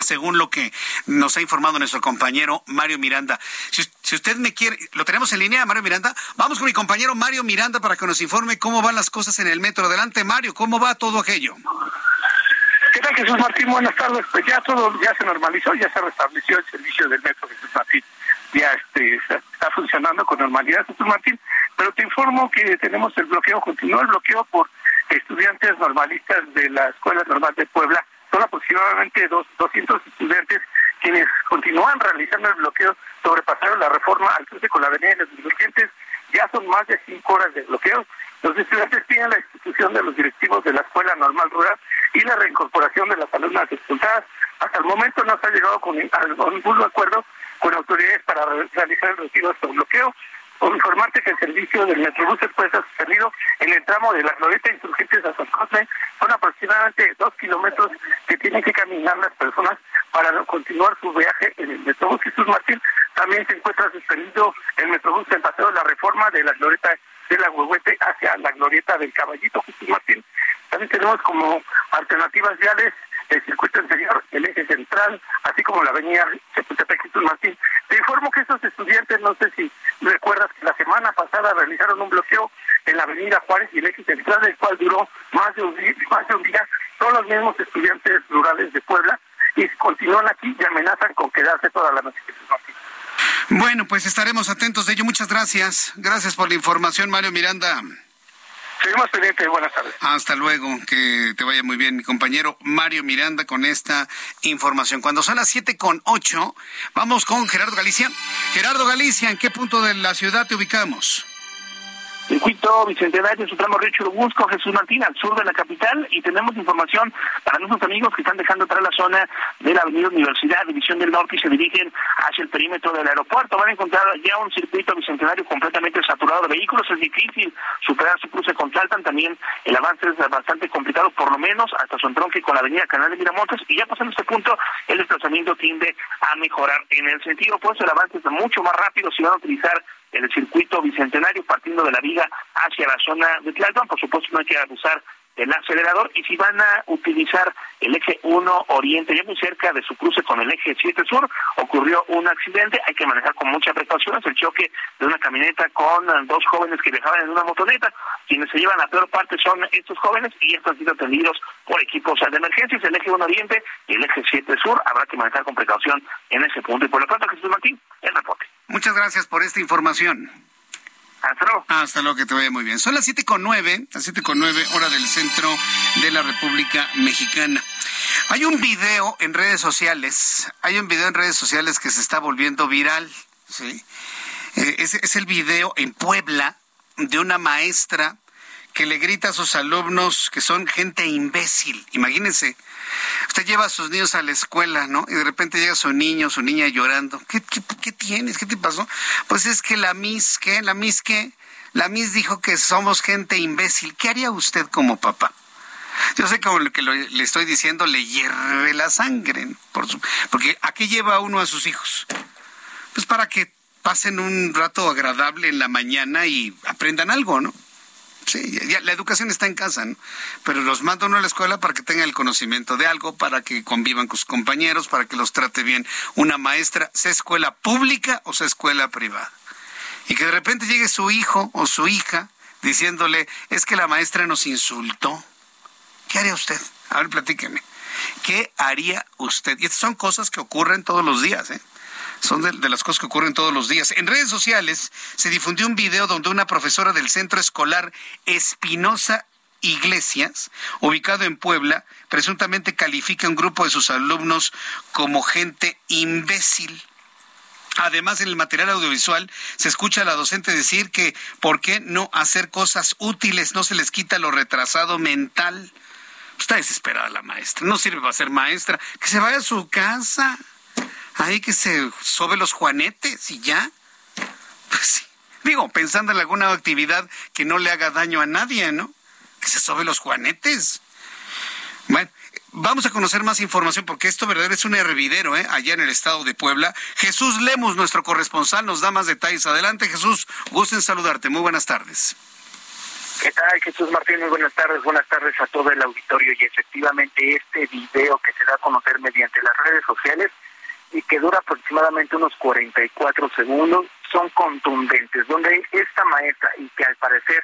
según lo que nos ha informado nuestro compañero Mario Miranda. Si, usted me quiere, lo tenemos en línea, Mario Miranda. Vamos con mi compañero Mario Miranda para que nos informe cómo van las cosas en el metro. Adelante, Mario, ¿cómo va todo aquello? ¿Qué tal, Jesús Martín? Buenas tardes. Pues ya todo ya se normalizó, ya se restableció el servicio del metro Jesús Martín ya este, está funcionando con normalidad. Jesús Martín, Pero te informo que tenemos el bloqueo, continúa el bloqueo por estudiantes normalistas de la Escuela Normal de Puebla. Son aproximadamente dos, 200 estudiantes quienes continúan realizando el bloqueo, sobrepasaron la reforma al cruce con la avenida de los insurgentes. Ya son más de cinco horas de bloqueo. Los estudiantes piden la institución de los directivos de la Escuela Normal Rural y la reincorporación de las alumnas expulsadas. Hasta el momento no se ha llegado con ningún acuerdo con autoridades para realizar el retiro de este bloqueo. Por informarte que el servicio del Metrobús después ha suspendido en el tramo de la Glorieta Insurgentes a San Cosme. Son aproximadamente dos kilómetros que tienen que caminar las personas para continuar su viaje en el Metrobús Jesús Martín. También se encuentra suspendido el Metrobús en Paseo de la Reforma de la Glorieta de la Huehuete hacia la Glorieta del Caballito Jesús Martín. También tenemos como alternativas viales el circuito interior, el eje central, así como la avenida Chapultepec Jesús Martín. Te informo que estos estudiantes, no sé si recuerdas que la semana pasada realizaron un bloqueo en la avenida Juárez y el eje central, el cual duró más de un día, más de un día. Son los mismos estudiantes rurales de Puebla y continúan aquí y amenazan con quedarse toda la noche. Bueno, pues estaremos atentos de ello. Muchas gracias. Gracias por la información, Mario Miranda. Seguimos pendientes. Buenas tardes. Hasta luego. Que te vaya muy bien, mi compañero Mario Miranda, con esta información. Cuando son las siete con ocho, vamos con Gerardo Galicia. Gerardo Galicia, ¿en qué punto de la ciudad te ubicamos? Circuito Bicentenario Supremo Río Churubusco, Jesús Martín, al sur de la capital, y tenemos información para nuestros amigos que están dejando atrás la zona de la Avenida Universidad, División del Norte, y se dirigen hacia el perímetro del aeropuerto. Van a encontrar ya un circuito bicentenario completamente saturado de vehículos. Es difícil superar su cruce con Taltan. También el avance es bastante complicado, por lo menos hasta su entronque con la Avenida Canal de Miramontes. Y ya pasando este punto, el desplazamiento tiende a mejorar. En el sentido, pues, el avance es mucho más rápido si van a utilizar el circuito bicentenario partiendo de la viga hacia la zona de Tlalpan. Por supuesto, no hay que abusar del acelerador y si van a utilizar el eje 1 oriente, ya muy cerca de su cruce con el eje 7 sur, ocurrió un accidente, hay que manejar con mucha precaución, el choque de una camioneta con dos jóvenes que viajaban en una motoneta, quienes se llevan la peor parte son estos jóvenes y estos han sido atendidos por equipos de emergencias, el eje 1 oriente y el eje 7 sur, habrá que manejar con precaución en ese punto. Y por lo tanto Jesús Martín, el reporte. Muchas gracias por esta información. Hasta luego. Hasta luego, que te vaya muy bien. Son las siete con nueve, las siete con nueve, hora del centro de la República Mexicana. Hay un video en redes sociales, hay un video en redes sociales que se está volviendo viral, ¿sí? Eh, es, es el video en Puebla de una maestra que le grita a sus alumnos que son gente imbécil. Imagínense, usted lleva a sus niños a la escuela, ¿no? Y de repente llega su niño, su niña llorando. ¿Qué, qué, qué tienes? ¿Qué te pasó? Pues es que la Miss, ¿qué? La Miss, ¿qué? La Miss dijo que somos gente imbécil. ¿Qué haría usted como papá? Yo sé que lo que le estoy diciendo le hierve la sangre, por su, porque ¿a qué lleva uno a sus hijos? Pues para que pasen un rato agradable en la mañana y aprendan algo, ¿no? Sí, ya, la educación está en casa, ¿no? Pero los mando uno a la escuela para que tengan el conocimiento de algo, para que convivan con sus compañeros, para que los trate bien una maestra, sea escuela pública o sea escuela privada. Y que de repente llegue su hijo o su hija diciéndole, es que la maestra nos insultó. ¿Qué haría usted? A ver, platíqueme. ¿Qué haría usted? Y estas son cosas que ocurren todos los días, ¿eh? Son de, las cosas que ocurren todos los días. En redes sociales se difundió un video donde una profesora del centro escolar Espinosa Iglesias, ubicado en Puebla, presuntamente califica a un grupo de sus alumnos como gente imbécil. Además, en el material audiovisual se escucha a la docente decir que ¿por qué no hacer cosas útiles? No se les quita lo retrasado mental. Está desesperada la maestra. No sirve para ser maestra. Que se vaya a su casa. Ahí que se sobe los juanetes y ya. Pues sí. Digo, pensando en alguna actividad que no le haga daño a nadie, ¿no? Que se sobe los juanetes. Bueno, vamos a conocer más información porque esto verdad es un hervidero, ¿eh? Allá en el estado de Puebla. Jesús Lemus, nuestro corresponsal, nos da más detalles. Adelante, Jesús. Gusten saludarte. Muy buenas tardes. ¿Qué tal, Jesús Martín? Muy buenas tardes. Buenas tardes a todo el auditorio. Y efectivamente, este video que se da a conocer mediante las redes sociales y que dura aproximadamente unos 44 segundos, son contundentes, donde esta maestra, y que al parecer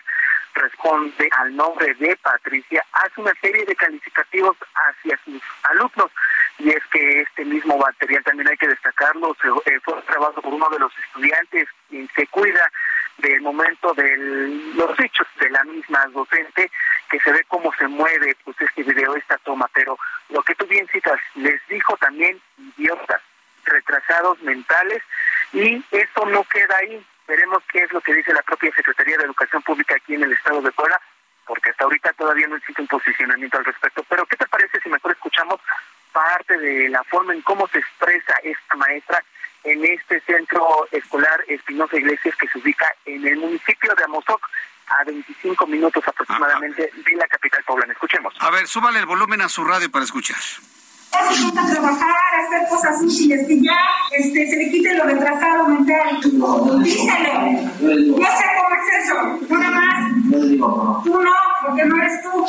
responde al nombre de Patricia, hace una serie de calificativos hacia sus alumnos. Y es que este mismo material también hay que destacarlo, se, eh, fue trabajado por uno de los estudiantes y se cuida del momento de los hechos de la misma docente, que se ve cómo se mueve pues este video, esta toma. Pero lo que tú bien citas, les dijo también idiotas retrasados mentales, y esto no queda ahí. Veremos qué es lo que dice la propia Secretaría de Educación Pública aquí en el estado de Puebla, porque hasta ahorita todavía no existe un posicionamiento al respecto. Pero ¿qué te parece si mejor escuchamos parte de la forma en cómo se expresa esta maestra en este centro escolar Espinosa Iglesias que se ubica en el municipio de Amozoc, a 25 minutos aproximadamente de la capital poblana. Escuchemos. A ver, súbale el volumen a su radio para escuchar. Se a trabajar, hacer cosas útiles, que ya este, se le quite lo retrasado mental. Díselo. No sé cómo es eso. Una más. Tú no, porque no eres tú.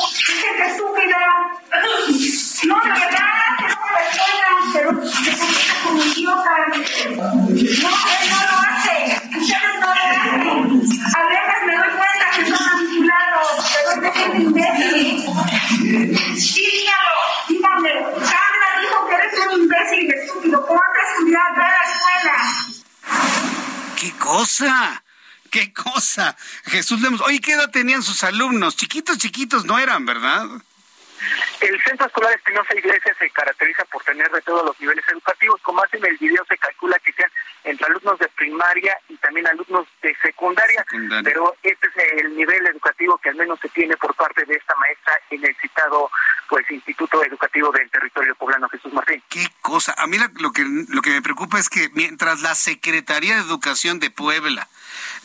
Jesús Lemos. Oye, ¿qué edad tenían sus alumnos? Chiquitos, chiquitos no eran, ¿verdad? El Centro Escolar Espinosa Iglesias se caracteriza por tener de todos los niveles educativos. Como hace en el video, se calcula que sean entre alumnos de primaria y también alumnos de secundaria, pero este es el nivel educativo que al menos se tiene por parte de esta maestra en el citado pues Instituto Educativo del Territorio Poblano Jesús Martín. Qué cosa. A mí lo que lo que me preocupa es que mientras la Secretaría de Educación de Puebla,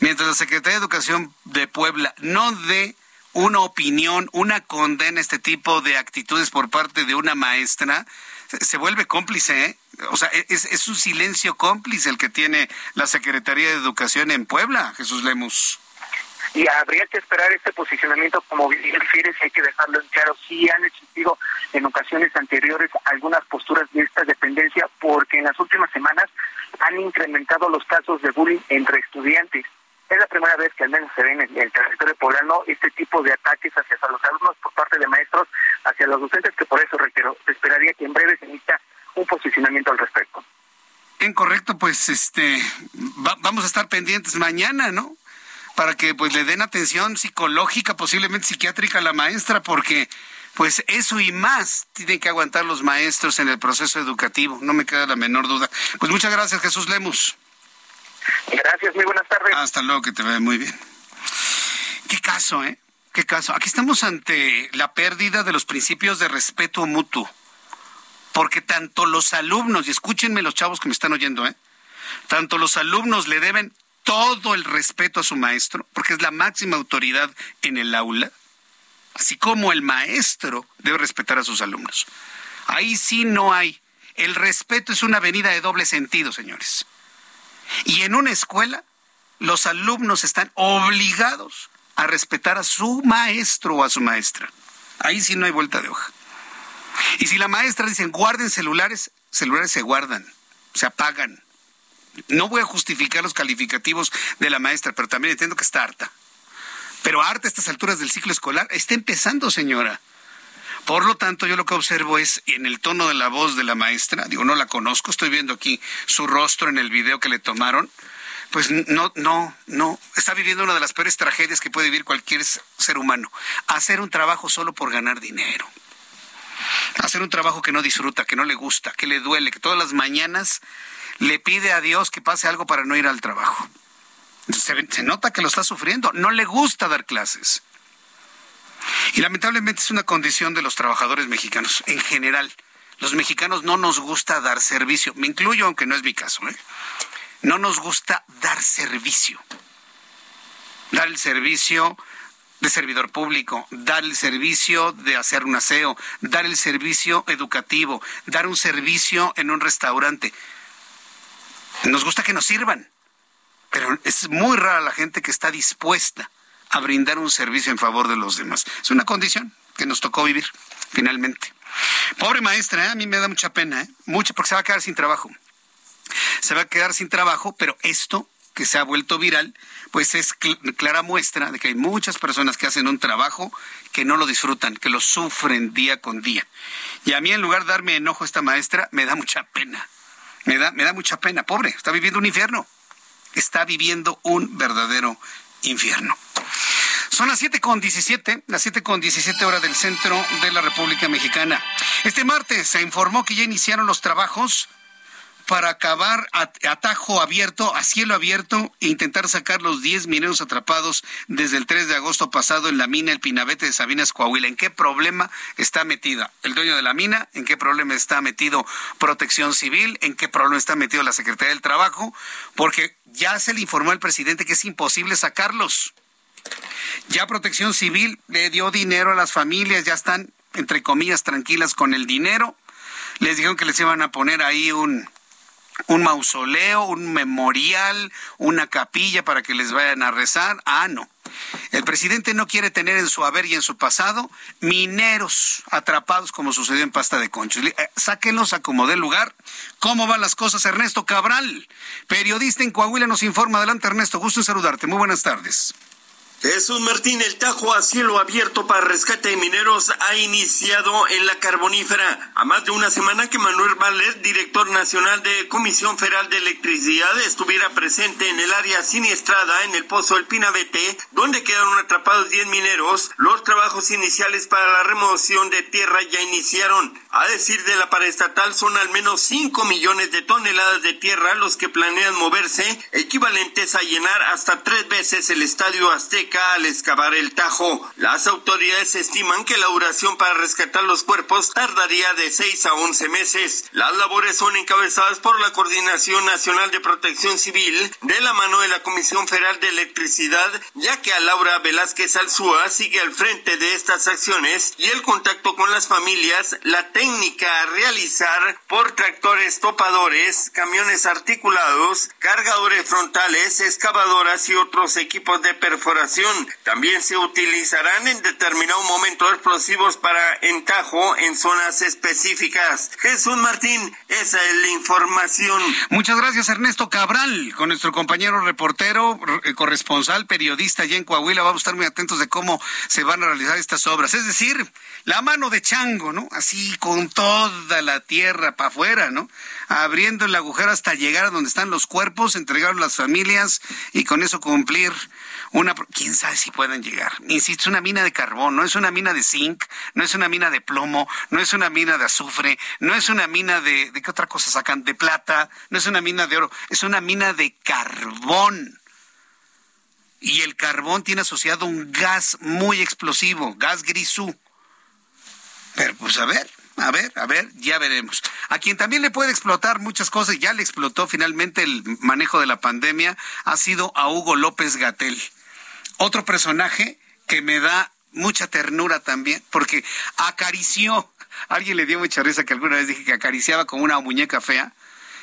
mientras la Secretaría de Educación de Puebla no dé una opinión, una condena a este tipo de actitudes por parte de una maestra, se vuelve cómplice, ¿eh? O sea, es, es un silencio cómplice el que tiene la Secretaría de Educación en Puebla, Jesús Lemus. Y habría que esperar este posicionamiento como bien refieres hay que dejarlo en claro. Sí han existido en ocasiones anteriores algunas posturas de esta dependencia porque en las últimas semanas han incrementado los casos de bullying entre estudiantes es la primera vez que al menos se ve en el, territorio poblano este tipo de ataques hacia los alumnos por parte de maestros, hacia los docentes, que por eso reitero, esperaría que en breve se emita un posicionamiento al respecto. Bien, correcto, pues este vamos a estar pendientes mañana, ¿no? Para que pues le den atención psicológica, posiblemente psiquiátrica a la maestra, porque pues eso y más tienen que aguantar los maestros en el proceso educativo, no me queda la menor duda. Pues muchas gracias, Jesús Lemus. Gracias, muy buenas tardes. Hasta luego, que te vea muy bien. Qué caso, ¿eh? Qué caso. Aquí estamos ante la pérdida de los principios de respeto mutuo. Porque tanto los alumnos, y escúchenme los chavos que me están oyendo, ¿eh? Tanto los alumnos le deben todo el respeto a su maestro, porque es la máxima autoridad en el aula, así como el maestro debe respetar a sus alumnos. Ahí sí no hay. El respeto es una avenida de doble sentido, señores. Y en una escuela, los alumnos están obligados a respetar a su maestro o a su maestra. Ahí sí no hay vuelta de hoja. Y si la maestra dice guarden celulares, celulares se guardan, se apagan. No voy a justificar los calificativos de la maestra, pero también entiendo que está harta. Pero harta a estas alturas del ciclo escolar, está empezando, señora. Por lo tanto, yo lo que observo es en el tono de la voz de la maestra, digo, no la conozco, estoy viendo aquí su rostro en el video que le tomaron, pues no, no, no, está viviendo una de las peores tragedias que puede vivir cualquier ser humano, hacer un trabajo solo por ganar dinero. Hacer un trabajo que no disfruta, que no le gusta, que le duele, que todas las mañanas le pide a Dios que pase algo para no ir al trabajo. Se, se nota que lo está sufriendo, no le gusta dar clases. Y lamentablemente es una condición de los trabajadores mexicanos en general. Los mexicanos no nos gusta dar servicio. Me incluyo, aunque no es mi caso. ¿eh? No nos gusta dar servicio. Dar el servicio de servidor público, dar el servicio de hacer un aseo, dar el servicio educativo, dar un servicio en un restaurante. Nos gusta que nos sirvan, pero es muy rara la gente que está dispuesta a brindar un servicio en favor de los demás. Es una condición que nos tocó vivir, finalmente. Pobre maestra, ¿eh? a mí me da mucha pena, ¿eh? mucha, porque se va a quedar sin trabajo. Se va a quedar sin trabajo, pero esto que se ha vuelto viral, pues es clara muestra de que hay muchas personas que hacen un trabajo que no lo disfrutan, que lo sufren día con día. Y a mí en lugar de darme enojo esta maestra, me da mucha pena. Me da, me da mucha pena, pobre, está viviendo un infierno. Está viviendo un verdadero infierno. Son las siete con diecisiete, las siete con diecisiete horas del centro de la República Mexicana. Este martes se informó que ya iniciaron los trabajos para acabar atajo abierto, a cielo abierto e intentar sacar los 10 mineros atrapados desde el 3 de agosto pasado en la mina El Pinabete de Sabinas, Coahuila. ¿En qué problema está metida el dueño de la mina? ¿En qué problema está metido Protección Civil? ¿En qué problema está metido la Secretaría del Trabajo? Porque ya se le informó al presidente que es imposible sacarlos. Ya Protección Civil le dio dinero a las familias, ya están, entre comillas, tranquilas con el dinero. Les dijeron que les iban a poner ahí un, un mausoleo, un memorial, una capilla para que les vayan a rezar. Ah, no. El presidente no quiere tener en su haber y en su pasado mineros atrapados como sucedió en Pasta de Conchos. Eh, sáquenlos a como dé lugar. ¿Cómo van las cosas? Ernesto Cabral, periodista en Coahuila, nos informa. Adelante, Ernesto. Gusto en saludarte. Muy buenas tardes. Jesús Martín, el Tajo a cielo abierto para rescate de mineros ha iniciado en la carbonífera. A más de una semana que Manuel Valer, director nacional de Comisión Federal de Electricidad, estuviera presente en el área siniestrada en el pozo El Pinabete, donde quedaron atrapados 10 mineros, los trabajos iniciales para la remoción de tierra ya iniciaron. A decir de la paraestatal, son al menos 5 millones de toneladas de tierra los que planean moverse, equivalentes a llenar hasta tres veces el estadio Azteca al excavar el Tajo. Las autoridades estiman que la duración para rescatar los cuerpos tardaría de 6 a 11 meses. Las labores son encabezadas por la Coordinación Nacional de Protección Civil de la mano de la Comisión Federal de Electricidad, ya que a Laura Velázquez Alzúa sigue al frente de estas acciones y el contacto con las familias, la técnica a realizar por tractores topadores, camiones articulados, cargadores frontales, excavadoras y otros equipos de perforación también se utilizarán en determinado momento explosivos para entajo en zonas específicas. Jesús Martín, esa es la información. Muchas gracias Ernesto Cabral, con nuestro compañero reportero, eh, corresponsal, periodista allá en Coahuila. Vamos a estar muy atentos de cómo se van a realizar estas obras. Es decir, la mano de chango, ¿no? Así con toda la tierra para afuera, ¿no? Abriendo el agujero hasta llegar a donde están los cuerpos, entregar a las familias y con eso cumplir una, sabe si pueden llegar. Insisto, es una mina de carbón, no es una mina de zinc, no es una mina de plomo, no es una mina de azufre, no es una mina de, ¿de qué otra cosa sacan? De plata, no es una mina de oro, es una mina de carbón. Y el carbón tiene asociado un gas muy explosivo, gas grisú. Pero pues a ver, a ver, a ver, ya veremos. A quien también le puede explotar muchas cosas, ya le explotó finalmente el manejo de la pandemia, ha sido a Hugo López Gatel. Otro personaje que me da mucha ternura también, porque acarició, alguien le dio mucha risa que alguna vez dije que acariciaba como una muñeca fea,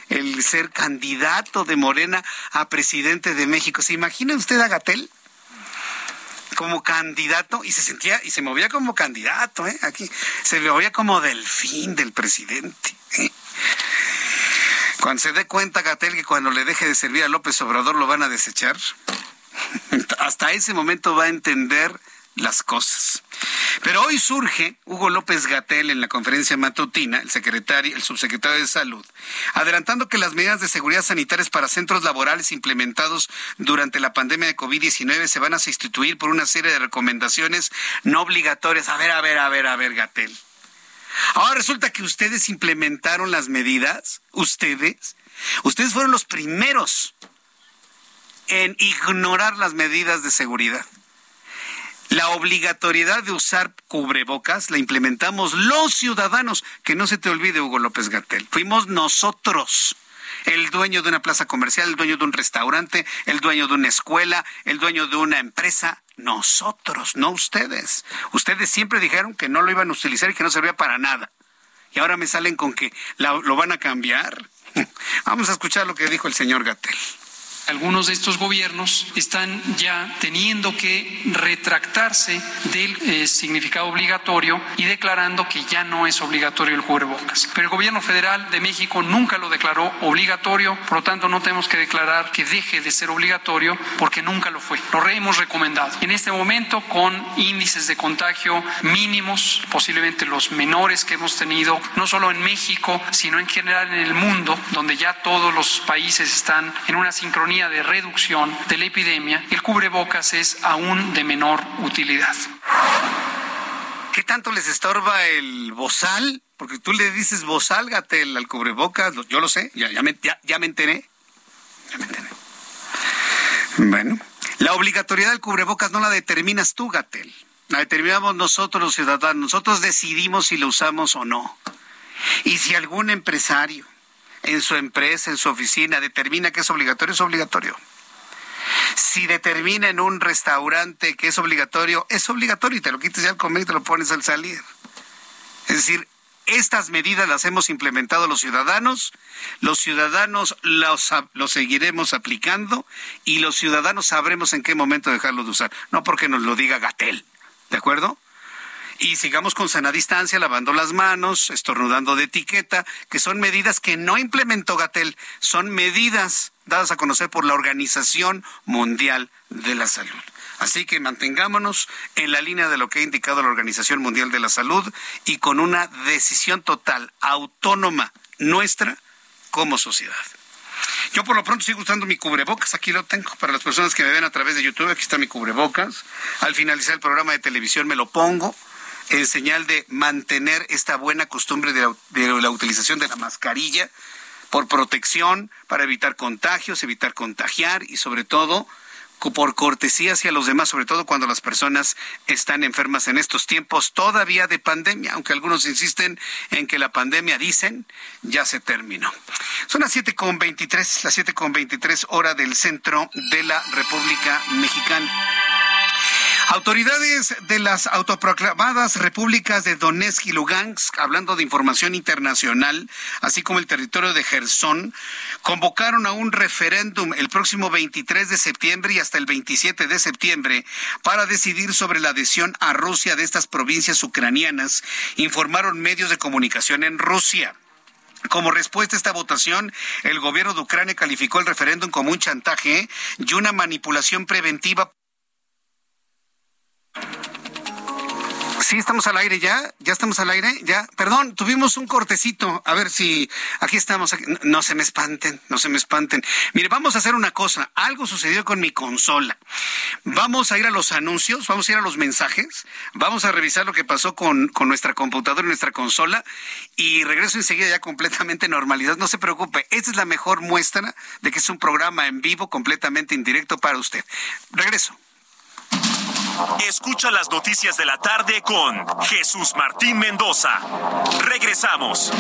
el ser candidato de Morena a presidente de México. ¿Se imagina usted a Gatel? como candidato y se sentía y se movía como candidato, ¿eh? Aquí se movía como delfín del presidente. ¿eh? Cuando se dé cuenta Gatel que cuando le deje de servir a López Obrador lo van a desechar, hasta ese momento va a entender las cosas. Pero hoy surge Hugo López Gatel en la conferencia matutina, el secretario, el subsecretario de Salud, adelantando que las medidas de seguridad sanitarias para centros laborales implementados durante la pandemia de COVID-19 se van a sustituir por una serie de recomendaciones no obligatorias. A ver, a ver, a ver, a ver, Gatel. Ahora resulta que ustedes implementaron las medidas, ustedes, ustedes fueron los primeros en ignorar las medidas de seguridad. La obligatoriedad de usar cubrebocas la implementamos los ciudadanos. Que no se te olvide, Hugo López Gatel. Fuimos nosotros. El dueño de una plaza comercial, el dueño de un restaurante, el dueño de una escuela, el dueño de una empresa. Nosotros, no ustedes. Ustedes siempre dijeron que no lo iban a utilizar y que no servía para nada. Y ahora me salen con que lo van a cambiar. Vamos a escuchar lo que dijo el señor Gatel algunos de estos gobiernos están ya teniendo que retractarse del eh, significado obligatorio y declarando que ya no es obligatorio el cubrebocas. Pero el gobierno federal de México nunca lo declaró obligatorio, por lo tanto no tenemos que declarar que deje de ser obligatorio porque nunca lo fue. Lo hemos recomendado. En este momento con índices de contagio mínimos, posiblemente los menores que hemos tenido, no solo en México, sino en general en el mundo, donde ya todos los países están en una sincronía de reducción de la epidemia, el cubrebocas es aún de menor utilidad. ¿Qué tanto les estorba el bozal? Porque tú le dices bozal, Gatel, al cubrebocas. Yo lo sé, ya, ya, me enteré. Ya me enteré. Bueno, la obligatoriedad del cubrebocas no la determinas tú, Gatel. La determinamos nosotros los ciudadanos. Nosotros decidimos si lo usamos o no. Y si algún empresario en su empresa, en su oficina, determina que es obligatorio, es obligatorio. Si determina en un restaurante que es obligatorio, es obligatorio y te lo quites ya al comer y te lo pones al salir. Es decir, estas medidas las hemos implementado los ciudadanos, los ciudadanos los, los, seguiremos aplicando y los ciudadanos sabremos en qué momento dejarlo de usar. No porque nos lo diga Gatel, ¿de acuerdo? Y sigamos con sana distancia, lavando las manos, estornudando de etiqueta, que son medidas que no implementó Gatel, son medidas dadas a conocer por la Organización Mundial de la Salud. Así que mantengámonos en la línea de lo que ha indicado la Organización Mundial de la Salud y con una decisión total, autónoma, nuestra como sociedad. Yo por lo pronto sigo usando mi cubrebocas, aquí lo tengo para las personas que me ven a través de YouTube, aquí está mi cubrebocas. Al finalizar el programa de televisión me lo pongo en señal de mantener esta buena costumbre de la, utilización de la mascarilla por protección, para evitar contagios, evitar contagiar y sobre todo por cortesía hacia los demás, sobre todo cuando las personas están enfermas en estos tiempos todavía de pandemia, aunque algunos insisten en que la pandemia, dicen, ya se terminó. Son las 7.23, las 7.23 hora del centro de la República Mexicana. Autoridades de las autoproclamadas repúblicas de Donetsk y Lugansk, hablando de información internacional, así como el territorio de Gerson, convocaron a un referéndum el próximo 23 de septiembre y hasta el 27 de septiembre para decidir sobre la adhesión a Rusia de estas provincias ucranianas, informaron medios de comunicación en Rusia. Como respuesta a esta votación, el gobierno de Ucrania calificó el referéndum como un chantaje y una manipulación preventiva Sí, estamos al aire ya, ya estamos al aire, ya. Perdón, tuvimos un cortecito. A ver si aquí estamos. No se me espanten, no se me espanten. Mire, vamos a hacer una cosa. Algo sucedió con mi consola. Vamos a ir a los anuncios, vamos a ir a los mensajes, vamos a revisar lo que pasó con, con nuestra computadora y nuestra consola y regreso enseguida ya completamente normalidad. No se preocupe, esta es la mejor muestra de que es un programa en vivo completamente indirecto para usted. Regreso. Escucha las noticias de la tarde con Jesús Martín Mendoza. Regresamos.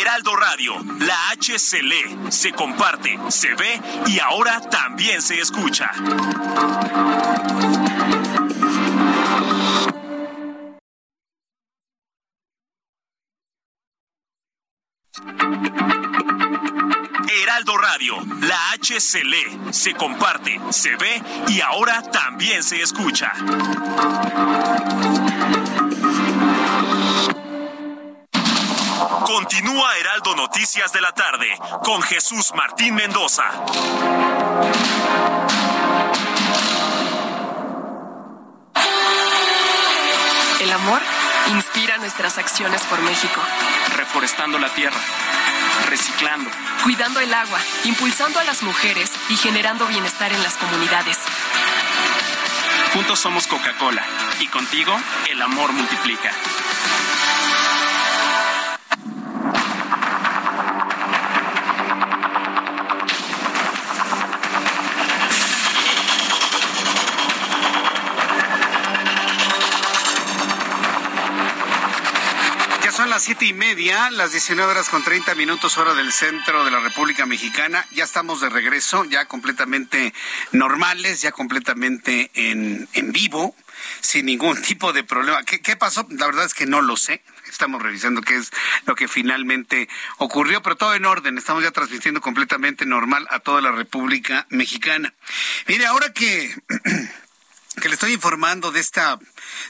Heraldo Radio, la H se lee, se comparte, se ve y ahora también se escucha. Heraldo Radio, la H se lee, se comparte, se ve y ahora también se escucha. Continúa Heraldo Noticias de la tarde con Jesús Martín Mendoza. El amor inspira nuestras acciones por México. Reforestando la tierra reciclando, cuidando el agua, impulsando a las mujeres y generando bienestar en las comunidades. Juntos somos Coca-Cola y contigo el amor multiplica. Siete y media, las 19 horas con 30 minutos hora del centro de la República Mexicana. Ya estamos de regreso, ya completamente normales, ya completamente en, en vivo, sin ningún tipo de problema. ¿Qué, ¿Qué pasó? La verdad es que no lo sé. Estamos revisando qué es lo que finalmente ocurrió, pero todo en orden. Estamos ya transmitiendo completamente normal a toda la República Mexicana. Mire, ahora que que le estoy informando de esta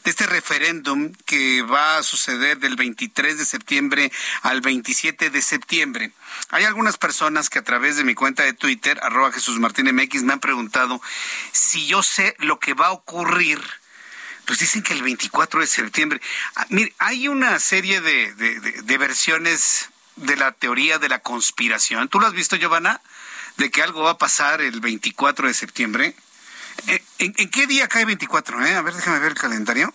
de este referéndum que va a suceder del 23 de septiembre al 27 de septiembre. Hay algunas personas que a través de mi cuenta de Twitter, arroba Jesús Martín MX, me han preguntado si yo sé lo que va a ocurrir pues dicen que el 24 de septiembre. Ah, mire, hay una serie de, de, versiones de la teoría de la conspiración. ¿Tú lo has visto, Giovanna? De que algo va a pasar el 24 de septiembre. Eh, ¿En, qué día cae 24? Eh? A ver, déjame ver el calendario.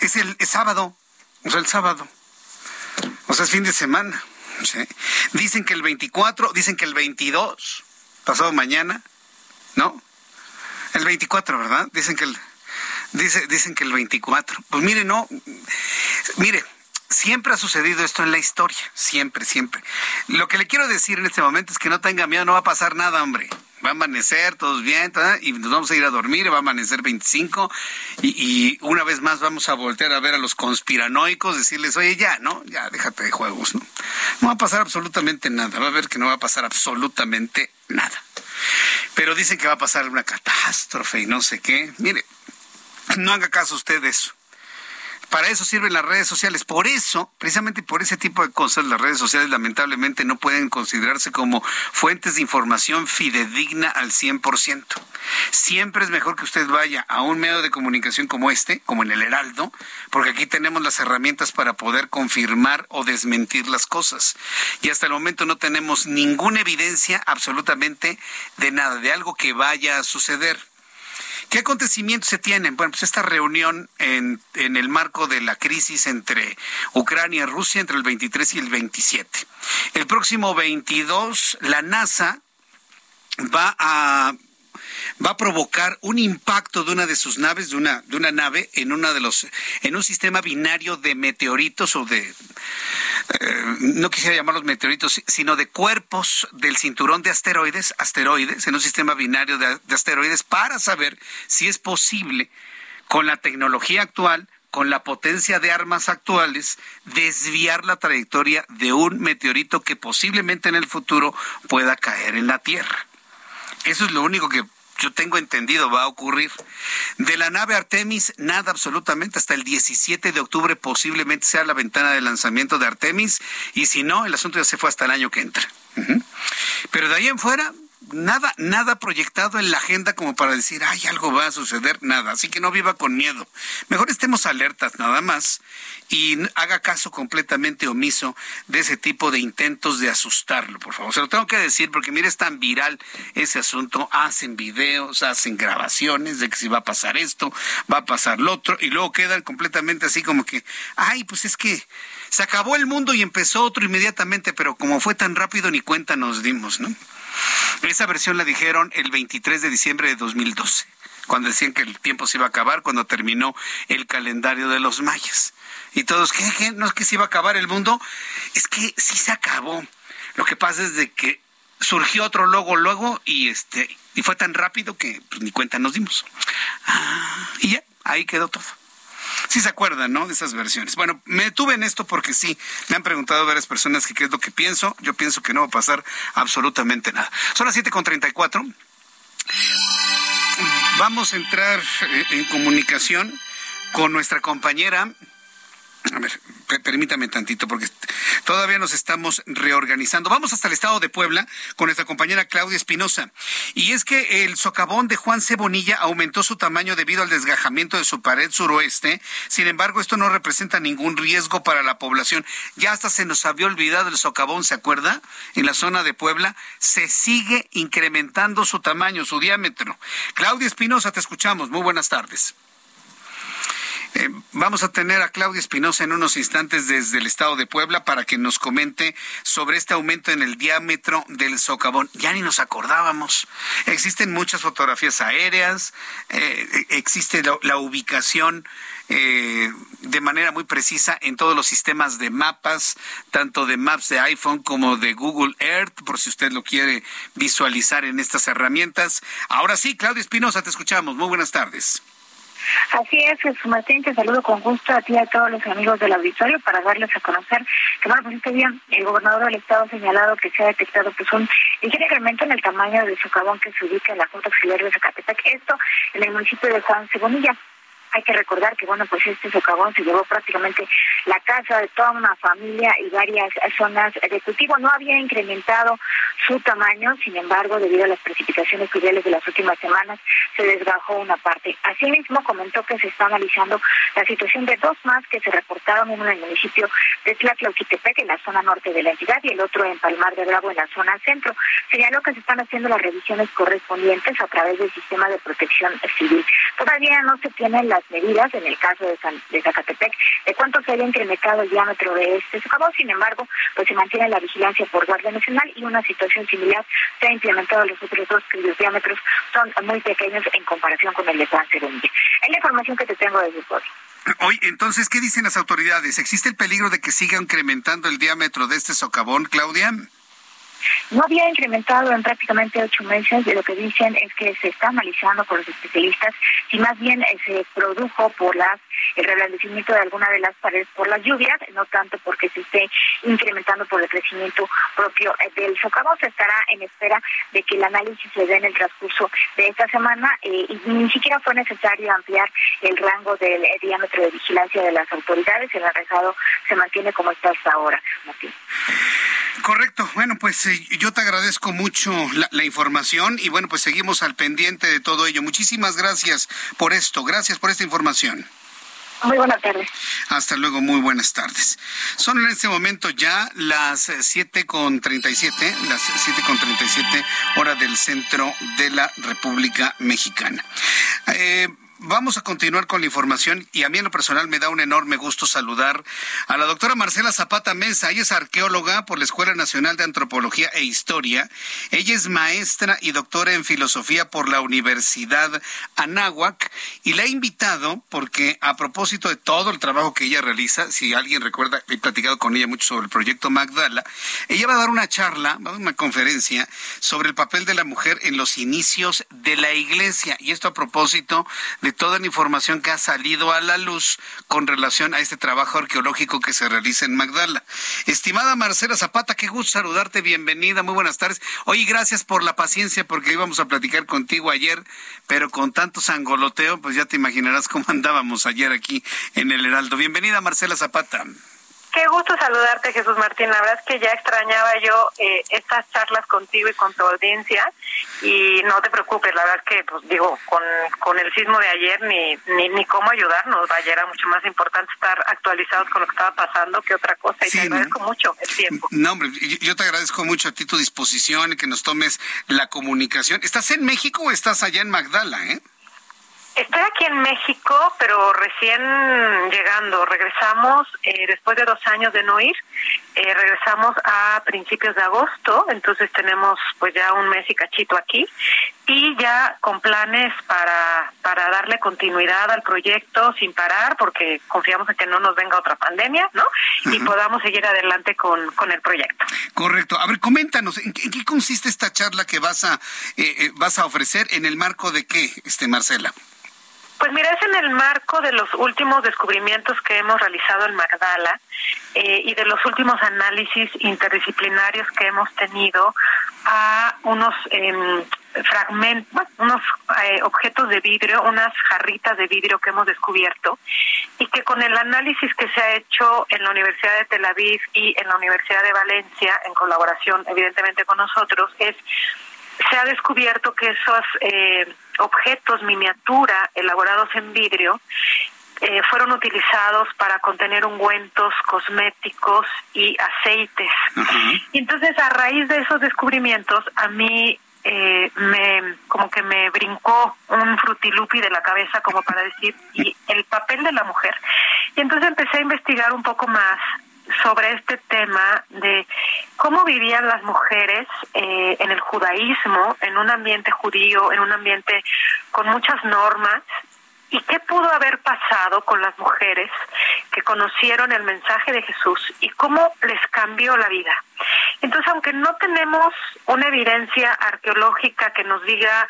Es el sábado, o sea, el sábado. O sea, es fin de semana. Dicen que el 24, dicen que el 22, pasado mañana, ¿no? El 24, ¿verdad? Dicen que el, dice, dicen que el 24. Pues mire, no, mire, siempre ha sucedido esto en la historia, siempre, siempre. Lo que le quiero decir en este momento es que no tenga miedo, no va a pasar nada, hombre va a amanecer, todos bien, y nos vamos a ir a dormir, va a amanecer 25, y, una vez más vamos a voltear a ver a los conspiranoicos, decirles, oye, ya, ¿no? Ya, déjate de juegos, ¿no? No va a pasar absolutamente nada, va a ver que no va a pasar absolutamente nada. Pero dicen que va a pasar una catástrofe y no sé qué. Mire, no haga caso usted de eso. Para eso sirven las redes sociales. Por eso, precisamente por ese tipo de cosas, las redes sociales lamentablemente no pueden considerarse como fuentes de información fidedigna al 100%. Siempre es mejor que usted vaya a un medio de comunicación como este, como en el Heraldo, porque aquí tenemos las herramientas para poder confirmar o desmentir las cosas. Y hasta el momento no tenemos ninguna evidencia absolutamente de nada, de algo que vaya a suceder. ¿Qué acontecimientos se tienen? Bueno, pues esta reunión en, en el marco de la crisis entre Ucrania y Rusia entre el 23 y el 27. El próximo 22, la NASA va a va a provocar un impacto de una de sus naves, de una, de una nave, en una de los, en un sistema binario de meteoritos o de eh, no quisiera llamarlos meteoritos, sino de cuerpos del cinturón de asteroides, asteroides, en un sistema binario de, de asteroides, para saber si es posible, con la tecnología actual, con la potencia de armas actuales, desviar la trayectoria de un meteorito que posiblemente en el futuro pueda caer en la Tierra. Eso es lo único que yo tengo entendido va a ocurrir. De la nave Artemis, nada absolutamente. Hasta el 17 de octubre posiblemente sea la ventana de lanzamiento de Artemis. Y si no, el asunto ya se fue hasta el año que entra. Pero de ahí en fuera, nada, nada proyectado en la agenda como para decir, ay, algo va a suceder, nada. Así que no viva con miedo. Mejor estemos alertas nada más y haga caso completamente omiso de ese tipo de intentos de asustarlo, por favor. Se lo tengo que decir porque mire, es tan viral ese asunto. Hacen videos, hacen grabaciones de que si va a pasar esto, va a pasar lo otro y luego quedan completamente así como que, ay, pues es que se acabó el mundo y empezó otro inmediatamente, pero como fue tan rápido ni cuenta nos dimos, ¿no? Esa versión la dijeron el 23 de diciembre de 2012, cuando decían que el tiempo se iba a acabar, cuando terminó el calendario de los mayas. Y todos, ¿qué? ¿No es que se iba a acabar el mundo? Es que sí se acabó. Lo que pasa es de que surgió otro logo luego y este y fue tan rápido que pues, ni cuenta nos dimos. Ah, y ya, ahí quedó todo. Sí se acuerdan, ¿no? De esas versiones. Bueno, me detuve en esto porque sí, me han preguntado varias personas qué es lo que pienso. Yo pienso que no va a pasar absolutamente nada. Son las 7.34. Vamos a entrar eh, en comunicación con nuestra compañera a ver, permítame tantito porque todavía nos estamos reorganizando. Vamos hasta el estado de Puebla con nuestra compañera Claudia Espinosa. Y es que el socavón de Juan Cebonilla aumentó su tamaño debido al desgajamiento de su pared suroeste. Sin embargo, esto no representa ningún riesgo para la población. Ya hasta se nos había olvidado el socavón, ¿se acuerda? En la zona de Puebla se sigue incrementando su tamaño, su diámetro. Claudia Espinosa, te escuchamos. Muy buenas tardes. Eh, vamos a tener a Claudia Espinosa en unos instantes desde el estado de Puebla para que nos comente sobre este aumento en el diámetro del socavón. Ya ni nos acordábamos. Existen muchas fotografías aéreas, eh, existe la, ubicación eh, de manera muy precisa en todos los sistemas de mapas, tanto de maps de iPhone como de Google Earth, por si usted lo quiere visualizar en estas herramientas. Ahora sí, Claudia Espinosa, te escuchamos. Muy buenas tardes. Así es, Jesús Martín, te saludo con gusto a ti y a todos los amigos del auditorio para darles a conocer que, bueno, pues este día el gobernador del estado ha señalado que se ha detectado pues un ligero incremento en el tamaño del socavón que se ubica en la Junta Auxiliar de Zacatepec, esto en el municipio de Juan Sebonilla. Hay que recordar que, bueno, pues este socavón se llevó prácticamente la casa de toda una familia y varias zonas de cultivo. No había incrementado su tamaño, sin embargo, debido a las precipitaciones fluviales de las últimas semanas, se desgajó una parte. Asimismo, comentó que se está analizando la situación de dos más que se reportaron, uno en el municipio de Tlatlauquitepec, en la zona norte de la entidad, y el otro en Palmar de Bravo, en la zona centro. Señaló que se están haciendo las revisiones correspondientes a través del sistema de protección civil. Todavía no se tienen las medidas, en el caso de, de Zacatepec, de cuánto se haya incrementado el diámetro de este socavón. Sin embargo, pues se mantiene la vigilancia por Guardia Nacional y una situación similar se ha implementado en los otros dos cuyos diámetros son muy pequeños en comparación con el de Juan Es la información que te tengo desde el Hoy, entonces, ¿qué dicen las autoridades? ¿Existe el peligro de que siga incrementando el diámetro de este socavón, Claudia? No había incrementado en prácticamente ocho meses. Lo que dicen es que se está analizando por los especialistas si más bien eh, se produjo por las el reblandecimiento de alguna de las paredes por las lluvias, no tanto porque se esté incrementando por el crecimiento propio eh, del socavón. Se estará en espera de que el análisis se dé en el transcurso de esta semana eh, y ni siquiera fue necesario ampliar el rango del diámetro de vigilancia de las autoridades. El arrejado se mantiene como está hasta ahora, Correcto. Bueno, pues eh, yo te agradezco mucho la, información y bueno, pues seguimos al pendiente de todo ello. Muchísimas gracias por esto. Gracias por esta información. Muy buenas tardes. Hasta luego, muy buenas tardes. Son en este momento ya las siete con treinta y siete, las siete con treinta y siete hora del centro de la República Mexicana. Eh, vamos a continuar con la información y a mí en lo personal me da un enorme gusto saludar a la doctora Marcela Zapata Mesa. Ella es arqueóloga por la Escuela Nacional de Antropología e Historia. Ella es maestra y doctora en filosofía por la Universidad Anáhuac y la he invitado porque a propósito de todo el trabajo que ella realiza, si alguien recuerda, he platicado con ella mucho sobre el proyecto Magdala, ella va a dar una charla, va a dar una conferencia sobre el papel de la mujer en los inicios de la iglesia y esto a propósito de toda la información que ha salido a la luz con relación a este trabajo arqueológico que se realiza en Magdala. Estimada Marcela Zapata, qué gusto saludarte, bienvenida, muy buenas tardes. Oye, gracias por la paciencia porque íbamos a platicar contigo ayer, pero con tanto sangoloteo, pues ya te imaginarás cómo andábamos ayer aquí en el Heraldo. Bienvenida Marcela Zapata. Qué gusto saludarte, Jesús Martín. La verdad es que ya extrañaba yo eh, estas charlas contigo y con tu audiencia. Y no te preocupes, la verdad es que, pues digo, con, con el sismo de ayer ni, ni, ni cómo ayudarnos. Ayer era mucho más importante estar actualizados con lo que estaba pasando que otra cosa. Y te agradezco mucho el tiempo. No, hombre, yo te agradezco mucho a ti tu disposición y que nos tomes la comunicación. ¿Estás en México o estás allá en Magdala, eh? Estoy aquí en México, pero recién llegando. Regresamos, eh, después de dos años de no ir, eh, regresamos a principios de agosto, entonces tenemos pues ya un mes y cachito aquí y ya con planes para, para darle continuidad al proyecto sin parar, porque confiamos en que no nos venga otra pandemia, ¿no? Y podamos seguir adelante con, con el proyecto. Correcto. A ver, coméntanos, ¿en qué, consiste esta charla que vas a, eh, vas a ofrecer? ¿En el marco de qué, este Marcela? Pues mira, es en el marco de los últimos descubrimientos que hemos realizado en Magdala eh, y de los últimos análisis interdisciplinarios que hemos tenido a unos eh, fragmentos, unos objetos de vidrio, unas jarritas de vidrio que hemos descubierto y que con el análisis que se ha hecho en la Universidad de Tel Aviv y en la Universidad de Valencia, en colaboración evidentemente con nosotros, es se ha descubierto que esos eh, objetos miniatura elaborados en vidrio eh, fueron utilizados para contener ungüentos, cosméticos y aceites. Y entonces a raíz de esos descubrimientos a mí eh, me como que me brincó un frutilupi de la cabeza como para decir y el papel de la mujer y entonces empecé a investigar un poco más sobre este tema de cómo vivían las mujeres eh, en el judaísmo, en un ambiente judío, en un ambiente con muchas normas, y qué pudo haber pasado con las mujeres que conocieron el mensaje de Jesús y cómo les cambió la vida. Entonces, aunque no tenemos una evidencia arqueológica que nos diga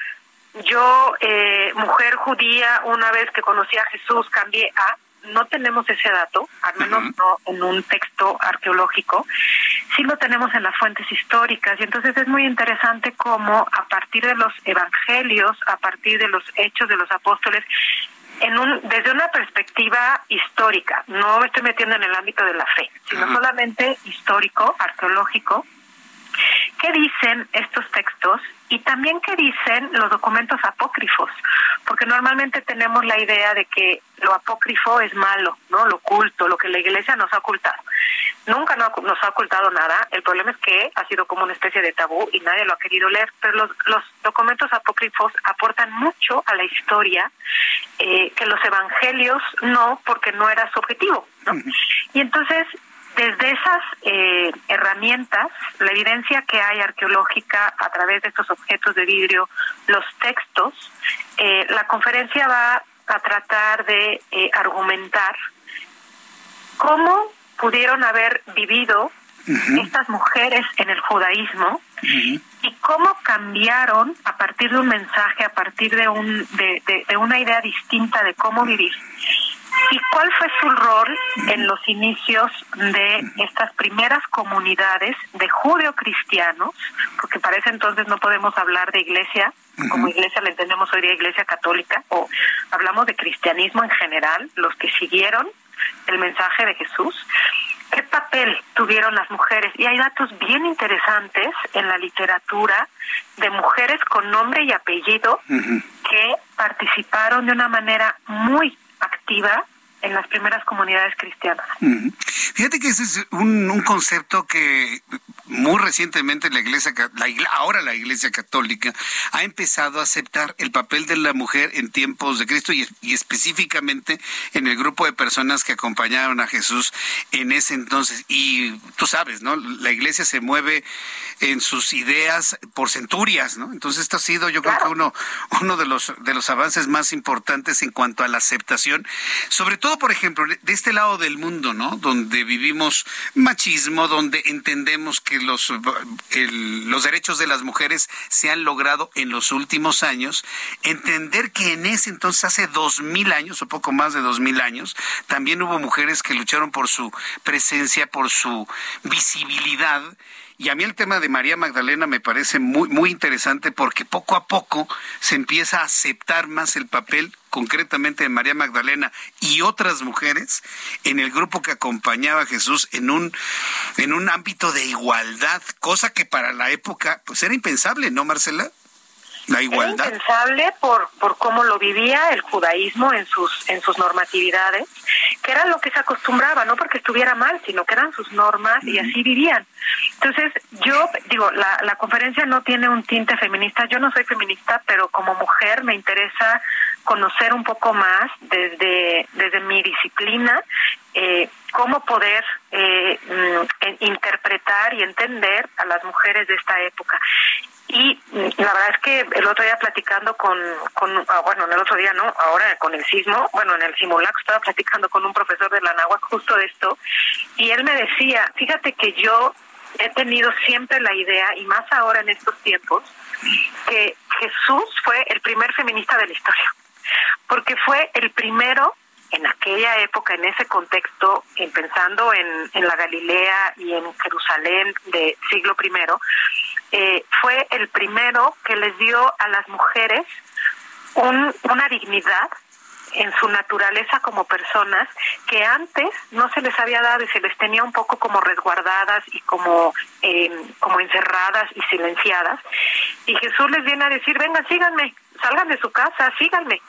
yo, eh, mujer judía, una vez que conocí a Jesús, cambié a, no tenemos ese dato, al menos no en un texto arqueológico, sí lo tenemos en las fuentes históricas y entonces es muy interesante cómo a partir de los evangelios, a partir de los hechos de los apóstoles, en un, desde una perspectiva histórica, no me estoy metiendo en el ámbito de la fe, sino solamente histórico, arqueológico, ¿qué dicen estos textos y también qué dicen los documentos apócrifos? Porque normalmente tenemos la idea de que lo apócrifo es malo, ¿no? Lo oculto, lo que la iglesia nos ha ocultado. Nunca nos ha ocultado nada. El problema es que ha sido como una especie de tabú y nadie lo ha querido leer. Pero los, los documentos apócrifos aportan mucho a la historia eh, que los evangelios no, porque no era su objetivo. ¿no? Y entonces desde esas eh, herramientas, la evidencia que hay arqueológica a través de estos objetos de vidrio, los textos, eh, la conferencia va a tratar de eh, argumentar cómo pudieron haber vivido estas mujeres en el judaísmo y cómo cambiaron a partir de un mensaje, a partir de, un, de, de una idea distinta de cómo vivir ¿Y cuál fue su rol en los inicios de estas primeras comunidades de judeocristianos? Porque para ese entonces no podemos hablar de iglesia, como iglesia la entendemos hoy día iglesia católica, o hablamos de cristianismo en general, los que siguieron el mensaje de Jesús. ¿Qué papel tuvieron las mujeres? Y hay datos bien interesantes en la literatura de mujeres con nombre y apellido que participaron de una manera muy activa en las primeras comunidades cristianas. Fíjate que ese es un, concepto que muy recientemente la iglesia, la, ahora la iglesia católica, ha empezado a aceptar el papel de la mujer en tiempos de Cristo y, y específicamente en el grupo de personas que acompañaron a Jesús en ese entonces. Y tú sabes, ¿no? La iglesia se mueve en sus ideas por centurias, ¿no? Entonces esto ha sido, yo creo que uno, uno de los de los avances más importantes en cuanto a la aceptación, sobre todo, por ejemplo, de este lado del mundo, ¿no? Donde vivimos machismo, donde entendemos que los los derechos de las mujeres se han logrado en los últimos años, entender que en ese entonces hace dos mil años o poco más de dos mil años, también hubo mujeres que lucharon por su presencia, por su visibilidad. Y a mí el tema de María Magdalena me parece muy, muy interesante porque poco a poco se empieza a aceptar más el papel concretamente de María Magdalena y otras mujeres en el grupo que acompañaba a Jesús en un en un ámbito de igualdad, cosa que para la época pues era impensable, ¿no, Marcela? La igualdad. Era impensable por, por cómo lo vivía el judaísmo en sus, en sus normatividades, que era lo que se acostumbraba, no porque estuviera mal, sino que eran sus normas y así vivían. Entonces, yo digo, la, la conferencia no tiene un tinte feminista, yo no soy feminista, pero como mujer me interesa conocer un poco más desde, desde mi disciplina eh, cómo poder eh, mm, interpretar y entender a las mujeres de esta época. Y la verdad es que el otro día platicando con, con ah, bueno, el otro día no, ahora con el sismo, bueno, en el simulacro estaba platicando con un profesor de la Nahua justo de esto, y él me decía, fíjate que yo he tenido siempre la idea, y más ahora en estos tiempos, que Jesús fue el primer feminista de la historia, porque fue el primero en aquella época, en ese contexto, en pensando en, la Galilea y en Jerusalén de siglo primero, eh, fue el primero que les dio a las mujeres un, una dignidad en su naturaleza como personas que antes no se les había dado y se les tenía un poco como resguardadas y como eh, como encerradas y silenciadas. Y Jesús les viene a decir vengan síganme salgan de su casa síganme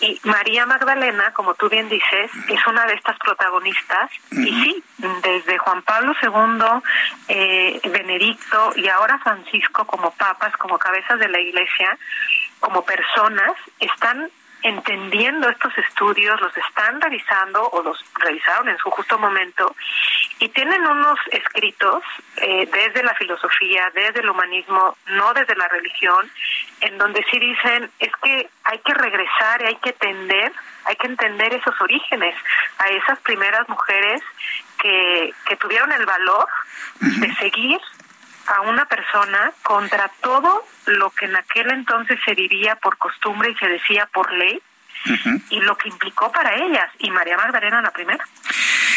y María Magdalena, como tú bien dices, es una de estas protagonistas. Y sí, desde Juan Pablo II, eh, Benedicto y ahora Francisco como papas, como cabezas de la iglesia, como personas, están entendiendo estos estudios, los están revisando o los revisaron en su justo momento y tienen unos escritos eh, desde la filosofía, desde el humanismo, no desde la religión, en donde sí dicen es que hay que regresar y hay que entender, hay que entender esos orígenes a esas primeras mujeres que, que tuvieron el valor de seguir a una persona contra todo lo que en aquel entonces se vivía por costumbre y se decía por ley y lo que implicó para ellas, y María Magdalena la primera.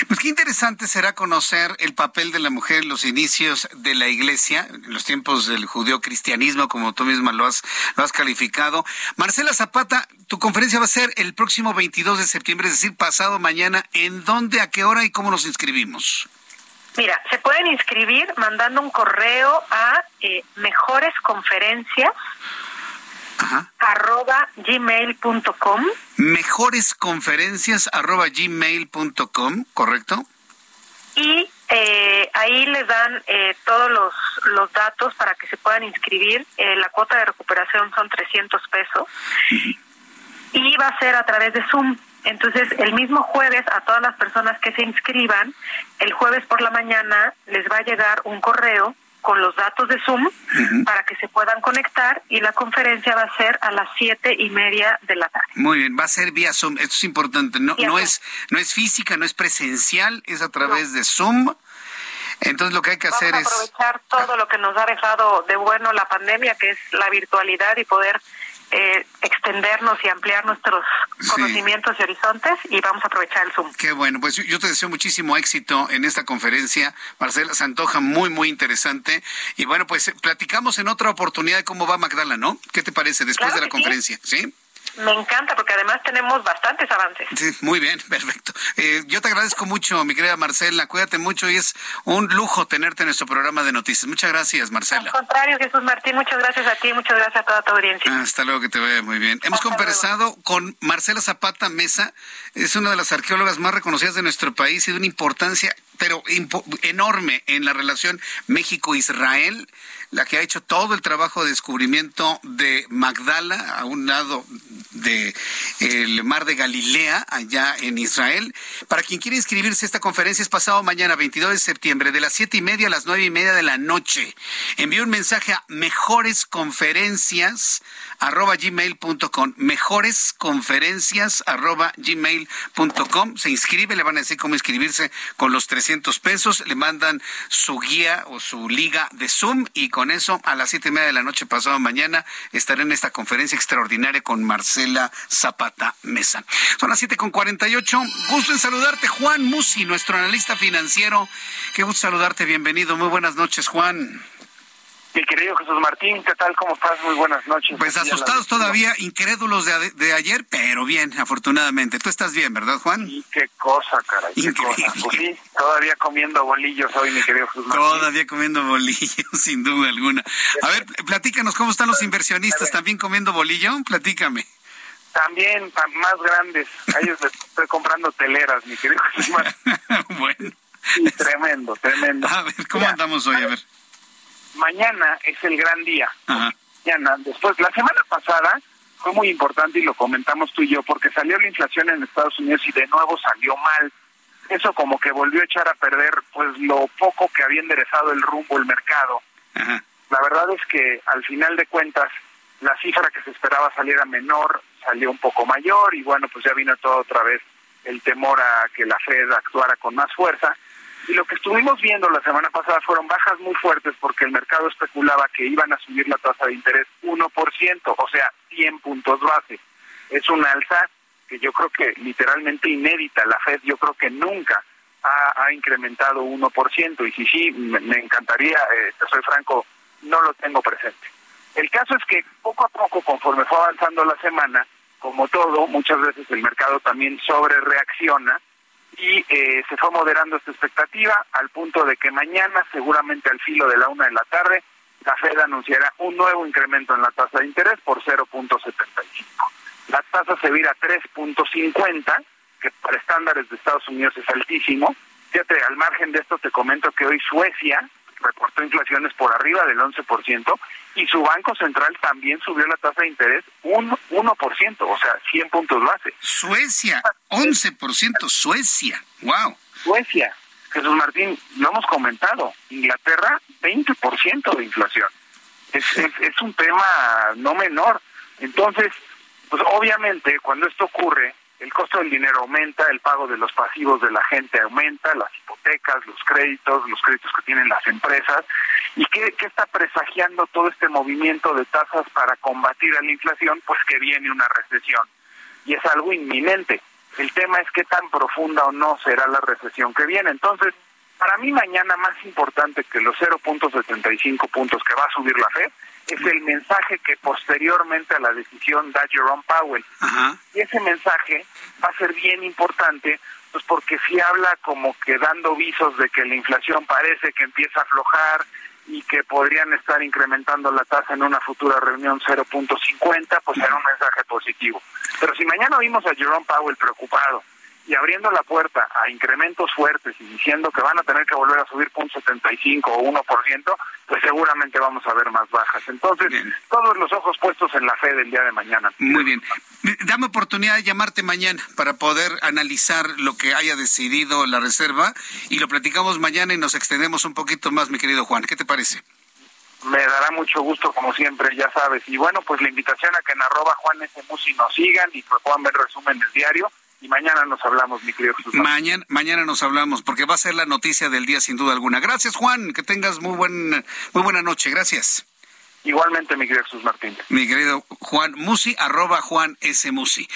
Pues qué interesante será conocer el papel de la mujer en los inicios de la iglesia, en los tiempos del judío-cristianismo, como tú misma lo has, lo has calificado. Marcela Zapata, tu conferencia va a ser el próximo 22 de septiembre, es decir, pasado mañana. ¿En dónde, a qué hora y cómo nos inscribimos? Mira, se pueden inscribir mandando un correo a eh, mejoresconferencias arroba gmail.com mejoresconferencias arroba gmail.com, ¿correcto? Y eh, ahí les dan eh, todos los, los datos para que se puedan inscribir. Eh, la cuota de recuperación son 300 pesos y va a ser a través de Zoom. Entonces, el mismo jueves a todas las personas que se inscriban, el jueves por la mañana les va a llegar un correo con los datos de Zoom para que se puedan conectar y la conferencia va a ser a las siete y media de la tarde. Muy bien, va a ser vía Zoom. Esto es importante. No, no es no es física, no es presencial, es a través de Zoom. Entonces lo que hay que hacer es aprovechar todo lo que nos ha dejado de bueno la pandemia, que es la virtualidad y poder eh, extendernos y ampliar nuestros conocimientos y horizontes y vamos a aprovechar el Zoom. Qué bueno, pues yo te deseo muchísimo éxito en esta conferencia. Marcela se antoja muy, muy interesante. Y bueno, pues platicamos en otra oportunidad de cómo va Magdala, ¿no? ¿Qué te parece después de la conferencia? ¿Sí? Me encanta porque además tenemos bastantes avances. Sí, muy bien, perfecto. Eh, yo te agradezco mucho, mi querida Marcela. Cuídate mucho y es un lujo tenerte en nuestro programa de noticias. Muchas gracias, Marcela. Al contrario, Jesús Martín, muchas gracias a ti, muchas gracias a toda tu audiencia. Hasta luego, que te vaya muy bien. Hemos conversado con Marcela Zapata Mesa, es una de las arqueólogas más reconocidas de nuestro país y de una importancia pero enorme en la relación México-Israel la que ha hecho todo el trabajo de descubrimiento de Magdala, a un lado del el mar de Galilea, allá en Israel. Para quien quiera inscribirse, esta conferencia es pasado mañana, 22 de septiembre, de las siete y media a las nueve y media de la noche. Envíe un mensaje a mejoresconferencias arroba gmail.com, mejoresconferencias arroba gmail.com. Se inscribe, le van a decir cómo inscribirse con los 300 pesos, le mandan su guía o su liga de Zoom y con eso a las siete y media de la noche pasado mañana estaré en esta conferencia extraordinaria con Marcela Zapata Mesa. Son las siete con cuarenta y ocho. Gusto en saludarte, Juan Musi, nuestro analista financiero. Qué gusto saludarte, bienvenido. Muy buenas noches, Juan. Mi querido Jesús Martín, ¿qué tal? ¿Cómo estás? Muy buenas noches. Pues asustados todavía, incrédulos de, de, ayer, pero bien, afortunadamente. Tú estás bien, ¿verdad, Juan? Sí, qué cosa, caray. Qué cosa. Pues sí, todavía comiendo bolillos hoy, mi querido Jesús Martín. Todavía comiendo bolillos, sin duda alguna. A ver, platícanos, ¿cómo están los inversionistas? ¿También comiendo bolillo? Platícame. También, más grandes. A ellos les estoy comprando teleras, mi querido Jesús Martín. bueno. Sí, tremendo, tremendo. A ver, ¿cómo andamos hoy? A ver mañana es el gran día. Mañana, después, la semana pasada fue muy importante y lo comentamos tú y yo, porque salió la inflación en Estados Unidos y de nuevo salió mal. Eso como que volvió a echar a perder pues lo poco que había enderezado el rumbo el mercado. La verdad es que al final de cuentas la cifra que se esperaba saliera menor, salió un poco mayor y bueno, pues ya vino todo otra vez el temor a que la Fed actuara con más fuerza y lo que estuvimos viendo la semana pasada fueron bajas muy fuertes porque el mercado especulaba que iban a subir la tasa de interés 1%, o sea, 100 puntos base. Es una alza que yo creo que literalmente inédita. La Fed yo creo que nunca ha, incrementado 1%. Y si sí, me, encantaría, eh, soy franco, no lo tengo presente. El caso es que poco a poco, conforme fue avanzando la semana, como todo, muchas veces el mercado también sobre reacciona y eh, se fue moderando esta expectativa al punto de que mañana, seguramente al filo de la una de la tarde, la Fed anunciará un nuevo incremento en la tasa de interés por 0.75. La tasa se vira a 3.50, que para estándares de Estados Unidos es altísimo. Fíjate, al margen de esto te comento que hoy Suecia reportó inflaciones por arriba del 11% y su Banco Central también subió la tasa de interés un 1%, o sea, 100 puntos base. Suecia, 11%, Suecia, wow. Suecia, Jesús Martín, lo hemos comentado, Inglaterra, 20% de inflación. Es, es, es un tema no menor. Entonces, pues obviamente cuando esto ocurre, el costo del dinero aumenta, el pago de los pasivos de la gente aumenta, las hipotecas, los créditos, los créditos que tienen las empresas. ¿Y qué, está presagiando todo este movimiento de tasas para combatir a la inflación? Pues que viene una recesión. y es algo inminente. El tema es qué tan profunda o no será la recesión que viene. Entonces, para mí mañana más importante que los 0.75 puntos que va a subir la Fed es el mensaje que posteriormente a la decisión da Jerome Powell. Y ese mensaje va a ser bien importante pues porque si habla como que dando visos de que la inflación parece que empieza a aflojar y que podrían estar incrementando la tasa en una futura reunión 0.50, pues será un mensaje positivo. Pero si mañana vimos a Jerome Powell preocupado y abriendo la puerta a incrementos fuertes y diciendo que van a tener que volver a subir 0.75 o 1%, pues seguramente vamos a ver más bajas. Entonces, todos los ojos puestos en la fe del día de mañana. Muy bien. Dame oportunidad de llamarte mañana para poder analizar lo que haya decidido la Reserva y lo platicamos mañana y nos extendemos un poquito más, mi querido Juan. ¿Qué te parece? Me dará mucho gusto, como siempre, ya sabes. Y bueno, pues la invitación a que en arroba Juan S. Musi nos sigan y pues puedan ver resumen del diario y mañana nos hablamos, mi querido Jesús. Mañana, mañana nos hablamos, porque va a ser la noticia del día sin duda alguna. Gracias, Juan, que tengas muy, buen, muy buena noche. Gracias. Igualmente, mi querido Jesús Martín. Mi querido Juan Musi, arroba Juan S. Musi.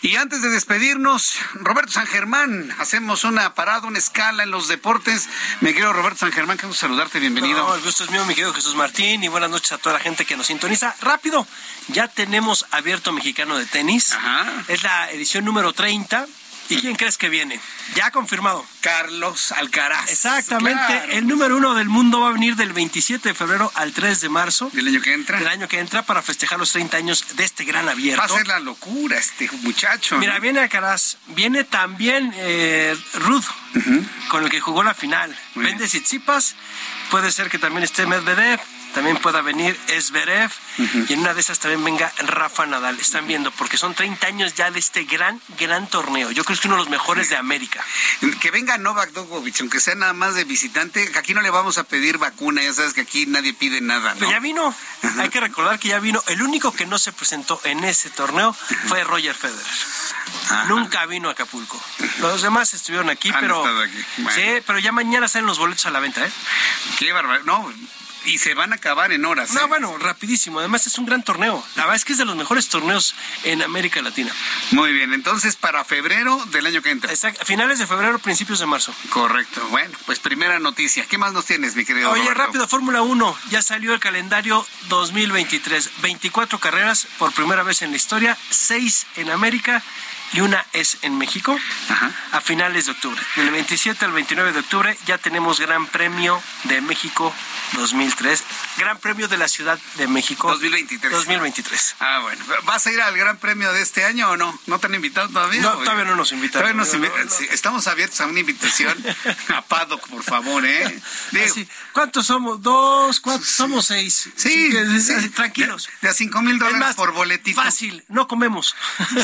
Y antes de despedirnos, Roberto San Germán, hacemos una parada, una escala en los deportes. Mi querido Roberto San Germán, quiero saludarte, bienvenido. el gusto es mío, mi querido Jesús Martín, y buenas noches a toda la gente que nos sintoniza. Rápido, ya tenemos abierto mexicano de tenis. Es la edición número 30 ¿Y quién crees que viene? Ya confirmado. Carlos Alcaraz. Exactamente. El número uno del mundo va a venir del 27 de febrero al 3 de marzo. ¿Del año que entra? Del año que entra para festejar los 30 años de este gran abierto. Va a ser la locura este muchacho. Mira, viene Alcaraz. Viene también eh, Ruth, con el que jugó la final. Vende Tsitsipas. Puede ser que también esté Medvedev también pueda venir Esberev y en una de esas también venga Rafa Nadal. Están viendo, porque son 30 años ya de este gran, gran torneo. Yo creo que es uno de los mejores de América. Que venga Novak Djokovic, aunque sea nada más de visitante, que aquí no le vamos a pedir vacuna, ya sabes que aquí nadie pide nada. Pero ya vino, hay que recordar que ya vino. El único que no se presentó en ese torneo fue Roger Federer. Nunca vino a Acapulco. Los demás estuvieron aquí, pero. Sí, pero ya mañana salen los boletos a la venta, ¿eh? Qué barbaridad. No, y se van a acabar en horas. No, ¿eh? bueno, rapidísimo. Además es un gran torneo. La verdad es que es de los mejores torneos en América Latina. Muy bien, entonces para febrero del año que entra. Exacto, finales de febrero, principios de marzo. Correcto. Bueno, pues primera noticia. ¿Qué más nos tienes, mi querido Oye, rápido, Fórmula 1. Ya salió el calendario 2023. 24 carreras por primera vez en la historia, 6 en América y una es en México a finales de octubre. Del 27 al 29 de octubre ya tenemos Gran Premio de México 2003, Gran Premio de la Ciudad de México 2023. 2023. Ah, bueno. ¿Vas a ir al Gran Premio de este año o no? ¿No te han invitado todavía? No, todavía no nos invitaron. Estamos abiertos a una invitación a Paddock, por favor, ¿eh? ¿Cuántos somos? ¿Dos? ¿Cuántos? Somos seis. Sí, tranquilos. De, a cinco mil dólares por boletito. Fácil, no comemos.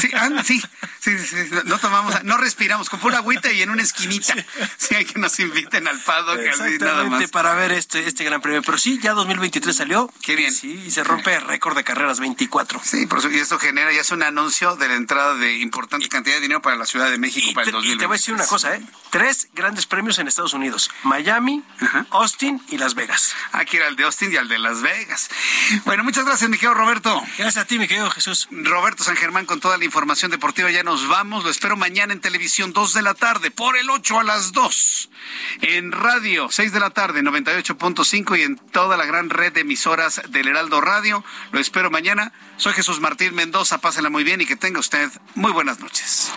Sí, sí. Sí, sí, no tomamos, no respiramos, con pura agüita y en una esquinita. Sí, hay que nos inviten al Pado, Exactamente, para ver este, este gran premio. Pero sí, ya 2023 salió. Qué bien. Sí, y se rompe el récord de carreras 24. Sí, por eso, y esto genera, ya es un anuncio de la entrada de importante cantidad de dinero para la Ciudad de México para el 2023. Y te voy a decir una cosa, ¿eh? Tres grandes premios en Estados Unidos. Miami, Austin y Las Vegas. Aquí era el de Austin y el de Las Vegas. Bueno, muchas gracias, mi querido Roberto. Gracias a ti, mi querido Jesús. Roberto San Germán con toda la información deportiva ya nos vamos. Lo espero mañana en televisión, 2 de la tarde, por el 8 a las 2. En radio, 6 de la tarde, 98.5 y en toda la gran red de emisoras del Heraldo Radio. Lo espero mañana. Soy Jesús Martín Mendoza. Pásela muy bien y que tenga usted muy buenas noches.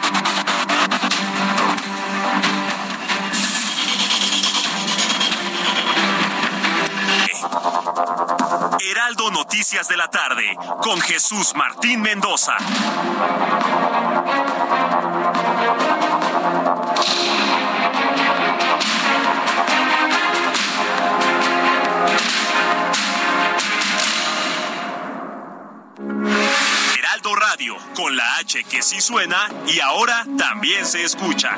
Heraldo Noticias de la tarde con Jesús Martín Mendoza. Heraldo Radio, con la H que sí suena y ahora también se escucha.